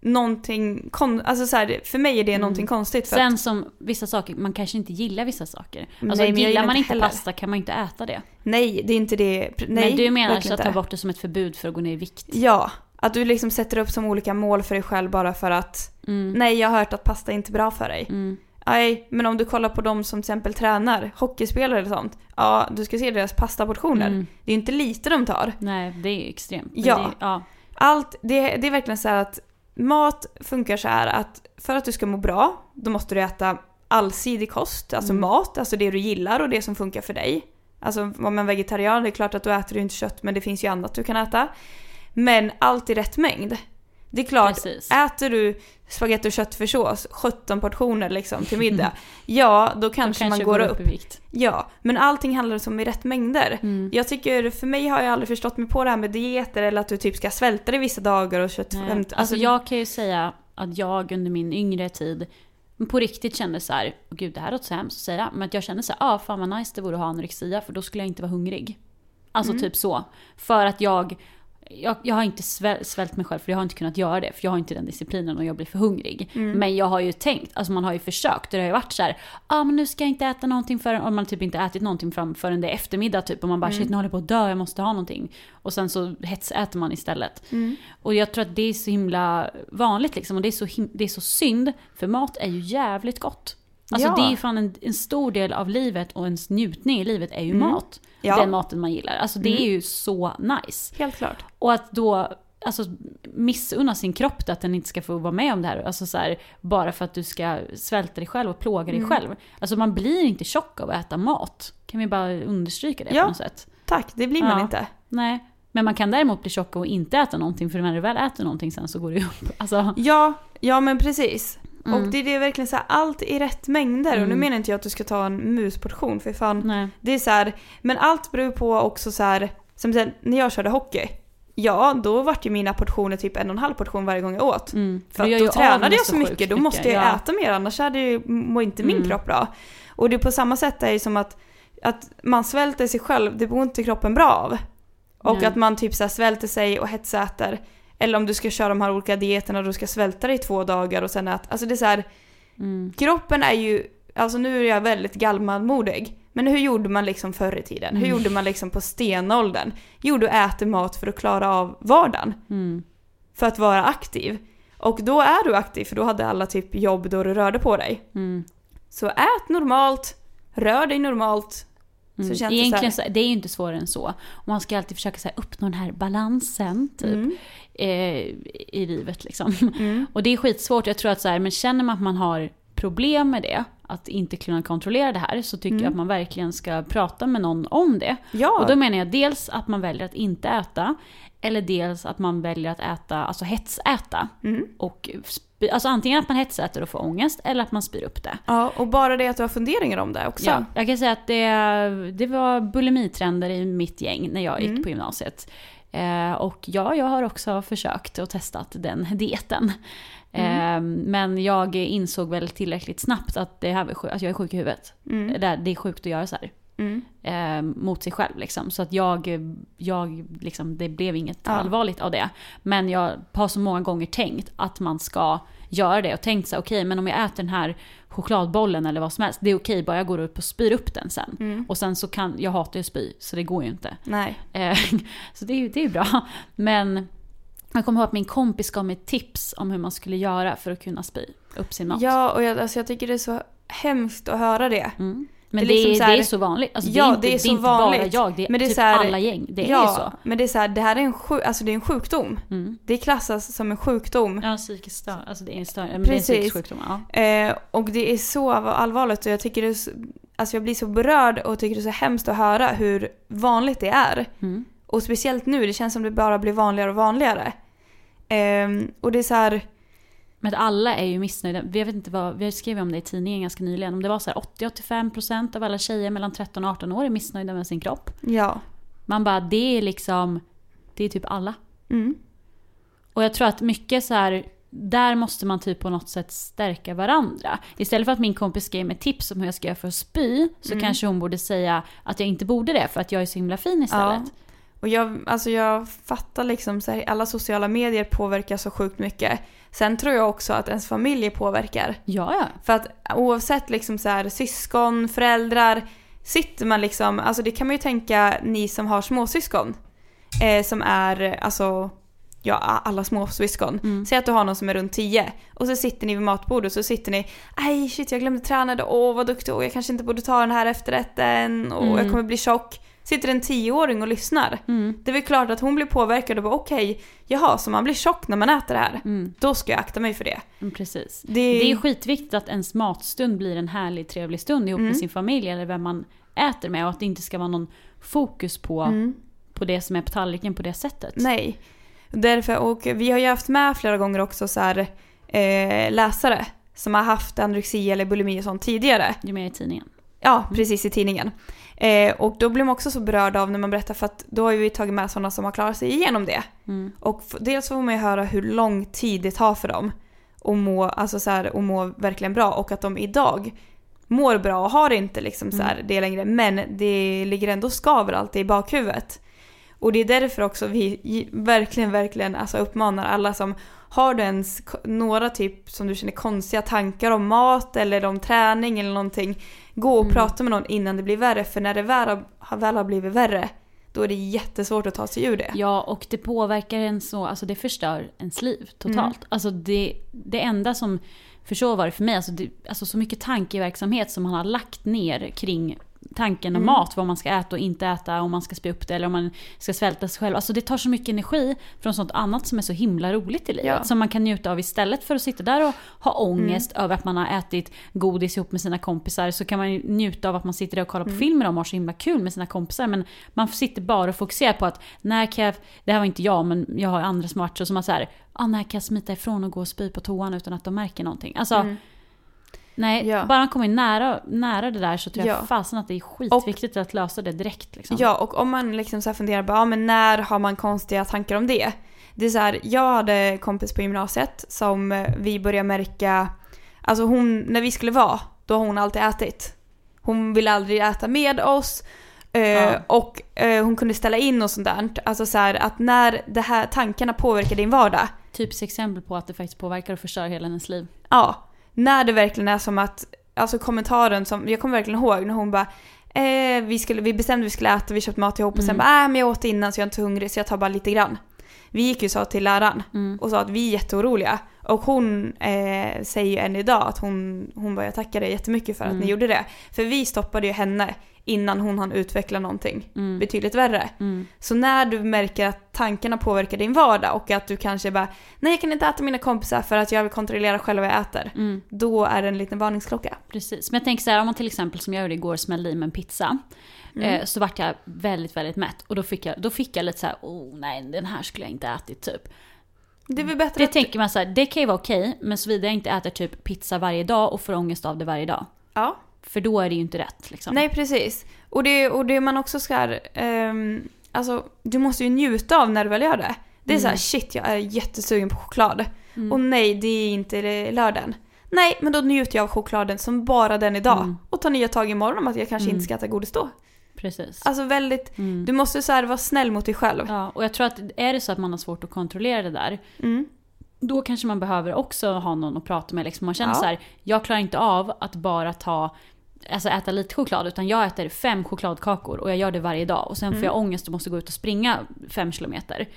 någonting, kon- alltså så här, för mig är det Mm. någonting konstigt. För Sen att, som vissa saker, man kanske inte gillar vissa saker. Alltså Nej, gillar man inte heller. pasta kan man inte äta det. nej, det är inte det. Nej, Men du menar verkligen så att ta bort det som ett förbud för att gå ner i vikt? Ja, att du liksom sätter upp som olika mål för dig själv bara för att Mm. nej, jag har hört att pasta är inte bra för dig. Mm. Nej, men om du kollar på de som till exempel tränar, hockeyspelare eller sånt. Ja, du ska se deras pastaportioner. Mm. Det är ju inte lite de tar. Nej, det är ju extremt. Ja. Det, ja. Allt, det, det är verkligen så här att mat funkar så här att för att du ska må bra, då måste du äta allsidig kost, alltså Mm. mat, alltså det du gillar och det som funkar för dig. Alltså om man är vegetarian, det är klart att då äter du inte kött men det finns ju annat du kan äta. Men allt i rätt mängd. Det är klart, Precis. äter du spagetti och köttfärssås, 17 portioner liksom till middag, ja då Då kanske, man går upp. i vikt. Ja, men allting handlar om i rätt mängder. Mm. Jag tycker, för mig har jag aldrig förstått mig på det här med dieter eller att du typ ska svälta dig vissa dagar och kött... Nej. Alltså, Alltså jag kan ju säga att jag under min yngre tid på riktigt kände så här, "Åh gud det här låter så hemskt att säga, men att jag kände så här, ah fan vad nice det vore att ha anorexia för då skulle jag inte vara hungrig. Alltså Mm. typ så. För att jag, jag, jag har inte sväl, svält mig själv för jag har inte kunnat göra det för jag har inte den disciplinen och jag blir för hungrig. Mm. Men jag har ju tänkt, alltså man har ju försökt, det har ju varit så här, ah men nu ska jag inte äta någonting förrän, om man typ inte ätit någonting fram förrän det är eftermiddag typ och man bara shit nu håller jag på att dö, jag måste ha någonting. Och sen så hetsäter man istället. Och jag tror att det är så himla vanligt liksom. Och det är så, det är så synd. För mat är ju jävligt gott. Alltså Ja. det är ju fan en, en stor del av livet och ens njutning i livet är ju mat. Ja. Den maten man gillar. Alltså det är ju så nice. Helt klart. Och att då alltså, missunna sin kropp det, att den inte ska få vara med om det här. Alltså så här, bara för att du ska svälta dig själv och plåga Mm. dig själv. Alltså man blir inte tjock av att äta mat. Kan vi bara understryka det Ja. på något sätt? Tack, det blir man Ja. inte. Nej. Men man kan däremot bli tjock och inte äta någonting, för när du väl äter någonting sen så går det ju upp. Alltså, Ja, ja men precis. Mm. Och det är det verkligen så här, allt i rätt mängder. Och nu Mm. menar inte jag att du ska ta en musportion för fan. nej. Det är så här, men allt beror på också så här, som sen, när jag körde hockey. Ja, då vart ju mina portioner typ en och en halv portion varje gång jag åt. Mm. För ju då tränade jag så mycket, sjukt då måste jag Ja. äta mer annars hade ju, mår inte min Mm. kropp bra. Och det är på samma sätt är det som att, att man svälter sig själv, det mår inte kroppen bra av. Och Nej. att man typ så svälter sig och hetsäter. Eller om du ska köra de här olika dieterna och du ska svälta dig i två dagar och sen äta. Alltså det är så här, Mm. kroppen är ju, alltså nu är jag väldigt gammalmodig. Men hur gjorde man liksom förr i tiden? Hur Mm. gjorde man liksom på stenåldern? Jo, du äter mat för att klara av vardagen Mm. för att vara aktiv. Och då är du aktiv för då hade alla typ jobb då du rörde på dig. Mm. Så ät normalt, rör dig normalt. Mm. Så känns det Egentligen så så det är ju inte svårare än så. Och man ska alltid försöka så här, uppnå den här balansen typ, Mm. eh, i livet. Liksom. Mm. Och det är skitsvårt. Jag tror att så här, men känner man att man har problem med det, att inte kunna kontrollera det här, så tycker Mm. jag att man verkligen ska prata med någon om det. Ja, Och då menar jag dels att man väljer att inte äta, eller dels att man väljer att äta, alltså hetsäta. Mm. Och spy, alltså antingen att man hetsäter och får ångest, eller att man spyr upp det. ja, och bara det att du har funderingar om det också. Ja, jag kan säga att det, det var bulimitrender i mitt gäng när jag gick Mm. på gymnasiet. Eh, och ja, jag har också försökt och testat den dieten. Mm. Eh, men jag insåg väl tillräckligt snabbt att, det här att jag är sjuk i huvudet. Mm. Det, är- det är sjukt att göra så här. Mm. Eh, mot sig själv liksom. Så att jag, jag liksom, det blev inget Ja. allvarligt av det. Men jag har så många gånger tänkt att man ska göra det och tänkt så här, okej men om jag äter den här chokladbollen eller vad som helst, det är okej bara jag går upp och spyr upp den sen. Mm. Och sen så kan, jag hatar ju spy så det går ju inte. Nej. Eh, så det är ju det är bra. Men jag kommer ihåg att min kompis gav mig tips om hur man skulle göra för att kunna spy upp sin mat. Ja, och jag, alltså, jag tycker det är så hemskt att höra det. Mm. Men Det det är är, liksom så här- det är så vanligt. Alltså, Ja, det är inte, det är det är så inte vanligt. bara jag, det är, Men det är typ så här- alla gäng. Det är ja, ju så. men det är så här, det här är en, sjuk, alltså, det är en sjukdom. Mm. Det klassas som en sjukdom. Ja, psykisk stör, alltså det är en stör, men det är en Precis. psykisk sjukdom. Ja. Eh, och det är så allvarligt och jag tycker det är så, alltså jag blir så berörd och tycker det är så hemskt att höra hur vanligt det är. Mm. Och speciellt nu, det känns som det bara blir vanligare och vanligare. Ehm, och det är så här, Men alla är ju missnöjda. Jag vet inte vad, vi skrev om det i tidningen ganska nyligen. Om det var så här 80-85% av alla tjejer mellan 13 och 18 år är missnöjda med sin kropp. ja. Man bara, det är liksom, det är typ alla. Mm. Och jag tror att mycket så här, där måste man typ på något sätt stärka varandra. Istället för att min kompis skrev mig tips om hur jag ska göra för att spy, så Mm. kanske hon borde säga att jag inte borde det för att jag är så himla fin istället. Ja. Och jag, alltså jag fattar liksom så här, alla sociala medier påverkar så sjukt mycket. Sen tror jag också att ens familj påverkar. Ja, ja. För att oavsett liksom så här, syskon, föräldrar, sitter man liksom, alltså det kan man ju tänka ni som har småsyskon. Eh, som är, alltså, ja alla småsyskon. Mm. Säg att du har någon som är runt 10 och så sitter ni vid matbordet och så sitter ni Aj shit jag glömde träna, åh vad duktig, åh jag kanske inte borde ta den här efterrätten, och Mm. jag kommer bli tjock. Sitter en tioåring och lyssnar. Mm. Det är väl klart att hon blir påverkad och bara okej, jaha så man blir tjock när man äter det här. Mm. Då ska jag akta mig för det. Mm, Precis. Det, Det är ju skitviktigt att ens matstund blir en härlig, trevlig stund ihop Mm. med sin familj eller vem man äter med och att det inte ska vara någon fokus på, Mm. på det som är på tallriken på det sättet. Nej. Därför, och vi har ju haft med flera gånger också så här, eh, läsare som har haft anorexi eller bulimi och sånt tidigare. Är med i tidningen. Ja, precis i tidningen. Eh, och då blir man också så berörd av när man berättar för att då har vi tagit med sådana som har klarat sig igenom det. Mm. Och dels får man ju höra hur lång tid det tar för dem att må, alltså så här, att må verkligen bra och att de idag mår bra och har inte liksom så här det längre men det ligger ändå skaver alltid i bakhuvudet. Och det är därför också vi verkligen, verkligen alltså uppmanar alla som har du ens några typ som du känner konstiga tankar om mat eller om träning eller någonting. Gå och Mm. prata med någon innan det blir värre för när det väl har- väl har blivit värre då är det jättesvårt att ta sig ur det. Ja, och det påverkar en så, alltså det förstör ens liv totalt. Mm. Alltså det, det enda som, för så var det för mig, alltså, det, alltså så mycket tankeverksamhet som man har lagt ner kring tanken om Mm. mat, vad man ska äta och inte äta, om man ska spy upp det eller om man ska svälta sig själv. Alltså det tar så mycket energi från sånt annat som är så himla roligt i livet. Ja. Som man kan njuta av istället för att sitta där och ha ångest över att man har ätit godis ihop med sina kompisar. Så kan man ju njuta av att man sitter där och kollar på film med dem och har så himla kul med sina kompisar. Men man sitter bara och fokuserar på att när kan jag, det här var inte jag men jag har andra som har varit så som att så här, ah, när kan jag smita ifrån och gå och spy på toan utan att de märker någonting. Alltså, nej. Ja. bara man kommer nära, nära det där så tror jag Ja. fasen att det är skitviktigt att lösa det direkt. Liksom. Ja, och om man liksom så funderar på, ja men när har man konstiga tankar om det? Det är så här, jag hade kompis på gymnasiet som vi började märka, alltså hon, när vi skulle vara, då har hon alltid ätit. Hon ville aldrig äta med oss. eh, Ja. Och eh, hon kunde ställa in och sånt där. Alltså så här, att när det här tankarna påverkar din vardag, Typiskt exempel på att det faktiskt påverkar och förstör hela ens liv. Ja, när det verkligen är som att, alltså kommentaren som, jag kommer verkligen ihåg när hon bara eh, vi, skulle, vi bestämde vi skulle äta, vi köpte mat ihop och sen Mm. bara äh, men jag åt innan så jag är inte så hungrig så jag tar bara lite grann. Vi gick ju och sa till läraren Mm. och sa att vi är jätteoroliga. Och hon eh, säger ju än idag att hon, hon bara jag tackar dig jättemycket för att Mm. ni gjorde det. För vi stoppade ju henne innan hon hann utveckla någonting Mm. betydligt värre. Mm. Så när du märker att tankarna påverkar din vardag och att du kanske bara nej jag kan inte äta mina kompisar för att jag vill kontrollera själv vad jag äter. Mm. Då är det en liten varningsklocka. Precis. Men jag tänker så här, om man till exempel som jag gjorde igår smällde i mig en pizza. Mm. Eh, så vart jag väldigt, väldigt mätt. Och då fick jag, då fick jag lite så här, oh nej den här skulle jag inte ätit typ. Det är väl bättre Det att... tänker man så här, det kan ju vara okej, men såvida jag inte äter typ pizza varje dag och får ångest av det varje dag. Ja. För då är det ju inte rätt liksom. Nej precis. Och det, och det man också ska... ehm, alltså du måste ju njuta av när du väl gör det. Det är så här, shit jag är jättesugen på choklad. Mm. Och nej det är inte lördagen. Nej men då njuter jag av chokladen som bara den idag. Mm. Och tar nya tag imorgon om att jag kanske Mm. inte ska äta godis då. Precis. Alltså väldigt... Mm. Du måste så här vara snäll mot dig själv. Ja, och jag tror att är det så att man har svårt att kontrollera det där, Mm. då kanske man behöver också ha någon att prata med. Liksom. Man känner Ja. så här, jag klarar inte av att bara ta, alltså äta lite choklad, utan jag äter fem chokladkakor och jag gör det varje dag. Och sen Mm. får jag ångest och måste gå ut och springa fem kilometer.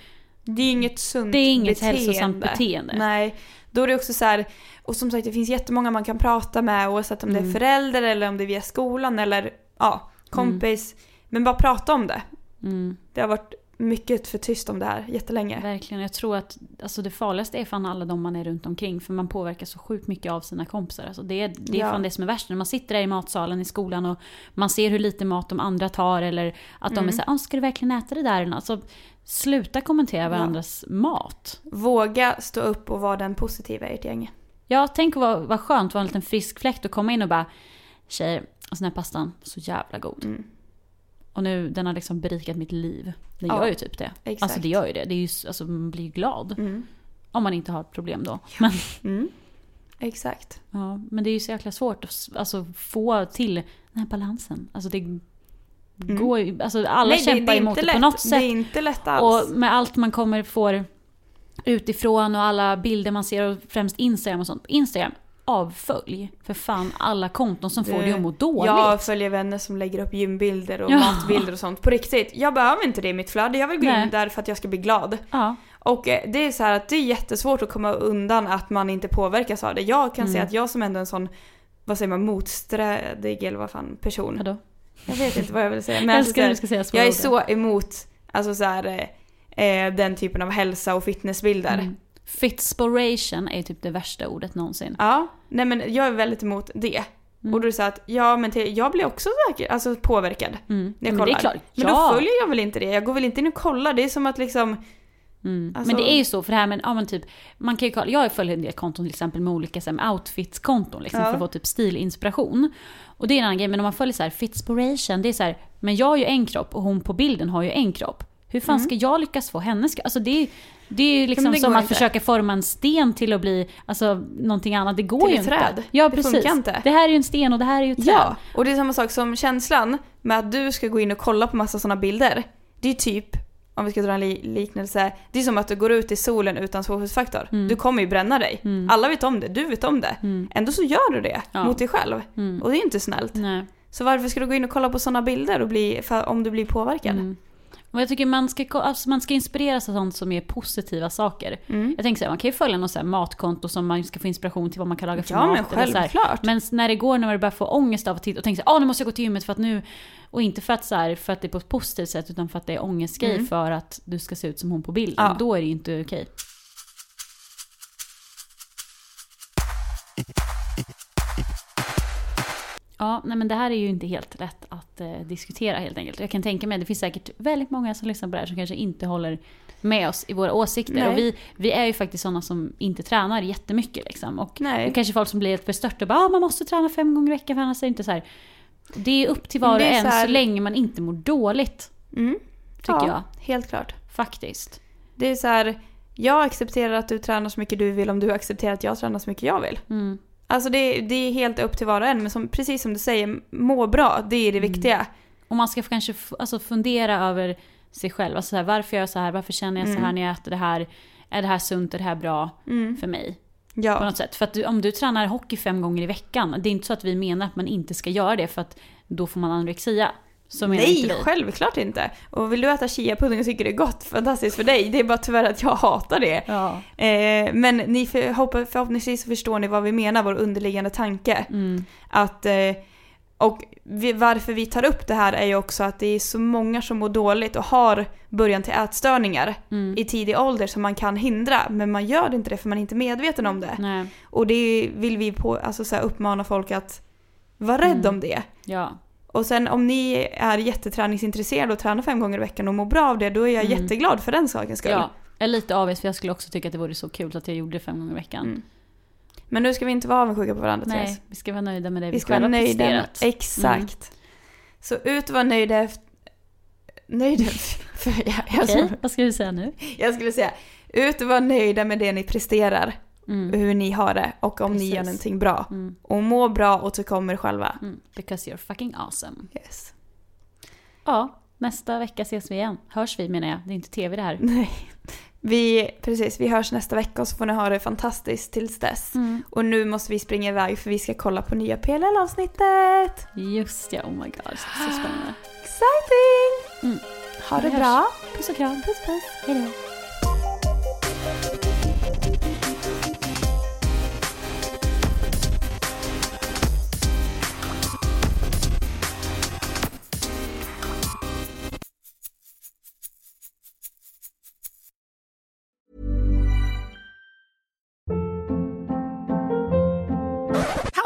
Det är inget sunt Det är inget beteende. hälsosamt beteende. Nej. Då är det också så här, och som sagt det finns jättemånga man kan prata med oavsett om det är Mm. förälder eller om det är via skolan eller ja, kompis. Men bara prata om det. Mm, Det har varit mycket för tyst om det här jättelänge. verkligen. Jag tror att alltså, det farligaste är fan alla de man är runt omkring. För man påverkas så sjukt mycket av sina kompisar. Alltså, det, är, det är Ja. fan det som är värst. När man sitter där i matsalen i skolan och man ser hur lite mat de andra tar. Eller att de är Mm. såhär, ska du verkligen äta det där? Alltså, sluta kommentera varandras mat. Våga stå upp och vara den positiva i ert gäng. Ja, tänk vad, vad skönt att vara en liten frisk fläkt och komma in och bara Tjejer, alltså den här pastan, så jävla god. Mm. Och nu, den har liksom berikat mitt liv. Den Ja, gör ju typ det. exakt. Alltså det gör ju det. det är ju, alltså, man blir ju glad. Mm. Om man inte har ett problem då. Men, Mm. Exakt. ja, men det är ju så jäkla svårt att alltså, få till den här balansen. Alltså det går ju, alltså alla Mm. Nej, det, kämpar det är emot inte det lätt. på något Det sätt. är inte lätt alls. Och med allt man kommer får utifrån och alla bilder man ser och främst Instagram och sånt. Instagram, avfölj för fan alla konton som får dig att må dåligt. Jag följer vänner som lägger upp gymbilder och Ja. matbilder och sånt. På riktigt, jag behöver inte det i mitt flöde. Jag vill gå Nej. in där för att jag ska bli glad. Ja. Och eh, det är så att det är jättesvårt att komma undan att man inte påverkas av det. Jag kan Mm. säga att jag som ändå är en sån, vad säger man, motsträdig eller vad fan, person. Vadå? Jag vet inte vad jag vill säga. Men Jag alltså, älskar du ska säga jag är ord. så emot alltså så här, eh, eh, den typen av hälsa och fitnessbilder. Mm. Fitspiration är typ det värsta ordet någonsin. Ja, nej men jag är väldigt emot det. Mm. Och då är det så att, ja men till, jag blir också säker, alltså påverkad. Mm. När jag Men det kollar. är klart. Men ja. då följer jag väl inte det. Jag går väl inte in och kollar. Det är som att liksom Alltså- Men det är ju så, för det här med, ja men typ, man kan ju kolla, jag följer en del konton till exempel med olika outfits-konton liksom, Ja. för att få typ stilinspiration. Och det är en annan grej, men om man följer så här fitspiration, det är så här, men jag har ju en kropp och hon på bilden har ju en kropp. Hur fan ska jag lyckas få kropp? Alltså det är, det är ju liksom Mm. som att inte. försöka forma en sten till att bli alltså, någonting annat. Det går Till ju ett inte. träd. Ja, Det precis. funkar inte. Det här är ju en sten och det här är ju ett träd. Ja, och det är samma sak som känslan med att du ska gå in och kolla på massa sådana bilder. Det är typ, om vi ska dra en li- liknelse, det är som att du går ut i solen utan solskyddsfaktor. Mm. Du kommer ju bränna dig. Alla vet om det, du vet om det. Ändå så gör du det Mm. Ja. Mm. mot dig själv. Och det är ju inte snällt. Nej. Så varför ska du gå in och kolla på sådana bilder och bli, om du blir påverkad? Mm. Och jag tycker man ska, alltså man ska inspireras av sånt som är positiva saker. Mm. Jag tänker så här, man kan ju följa något så här matkonto som man ska få inspiration till vad man kan laga för Ja, mat. men så här. självklart. Men när det går när man börjar få ångest av att titta och tänka så här, ah, nu måste jag gå till gymmet för att nu... Och inte för att, så här, för att det är på ett positivt sätt utan för att det är ångestgrej för att du ska se ut som hon på bilden. Mm. Ja. Då är det inte okej. Ja, nej men det här är ju inte helt lätt att eh, diskutera helt enkelt. Jag kan tänka mig, det finns säkert väldigt många som lyssnar på det här som kanske inte håller med oss i våra åsikter. Nej. Och vi, vi är ju faktiskt sådana som inte tränar jättemycket liksom. Och Nej. det är kanske folk som blir helt bestörta och bara ah, man måste träna fem gånger i veckan för annars är det inte så här. Det är upp till var och en så här- så länge man inte mår dåligt. Mm. Tycker ja, jag. helt klart. Faktiskt. Det är så här, jag accepterar att du tränar så mycket du vill om du accepterar att jag tränar så mycket jag vill. Mm. Alltså det, det är helt upp till var och en, men som, precis som du säger, må bra, det är det Mm. viktiga. Och man ska kanske alltså, fundera över sig själv. Alltså, så här, varför gör jag så här? Varför känner jag så Mm. här när jag äter det här? Är det här sunt? Är det här bra för mig? På Ja, något sätt. För att du, om du tränar hockey fem gånger i veckan, det är inte så att vi menar att man inte ska göra det för att då får man anorexia. Så menar nej, inte vi. självklart inte. Och vill du äta chiapudding och tycker det är gott, fantastiskt för dig. Det är bara tyvärr att jag hatar det. Ja. Eh, men ni för, hoppa- förhoppningsvis så förstår ni vad vi menar, vår underliggande tanke. Mm. Att, eh, och vi, varför vi tar upp det här är ju också att det är så många som mår dåligt och har början till ätstörningar Mm. i tidig ålder som man kan hindra. Men man gör inte det för man är inte medveten om det. Nej. Och det vill vi på, alltså så här, uppmana folk att vara rädd Mm. om det. Ja. Och sen om ni är jätteträningsintresserade och tränar fem gånger i veckan och mår bra av det, då är jag Mm. jätteglad för den sakens skull. ja. Jag är lite avis för jag skulle också tycka att det vore så kul att jag gjorde det fem gånger i veckan. Mm. Men nu ska vi inte vara avundsjuka på varandra Therese. Nej, vi ska vara nöjda med det vi, Vi ska vara nöjda. Med, presterat. exakt. Så ut och vara nöjda efter... Nöjda? För jag, jag, Okej, vad ska vi säga nu? jag skulle säga, ut och vara nöjda med det ni presterar. Mm. Hur ni har det och om ni Precis. gör någonting bra. Mm. Och må bra och tycka om er själva. Mm. Because you're fucking awesome. Yes. Ja, nästa vecka ses vi igen. Hörs vi menar jag, det är inte tv det här. Nej. Vi, precis, vi hörs nästa vecka och så får ni ha det fantastiskt tills dess. Mm. Och nu måste vi springa iväg för vi ska kolla på nya PLL-avsnittet. Just ja, oh my god, så spännande. Exciting! Mm. Ha det Vi hörs. bra. Puss och kram. Puss puss. Hejdå.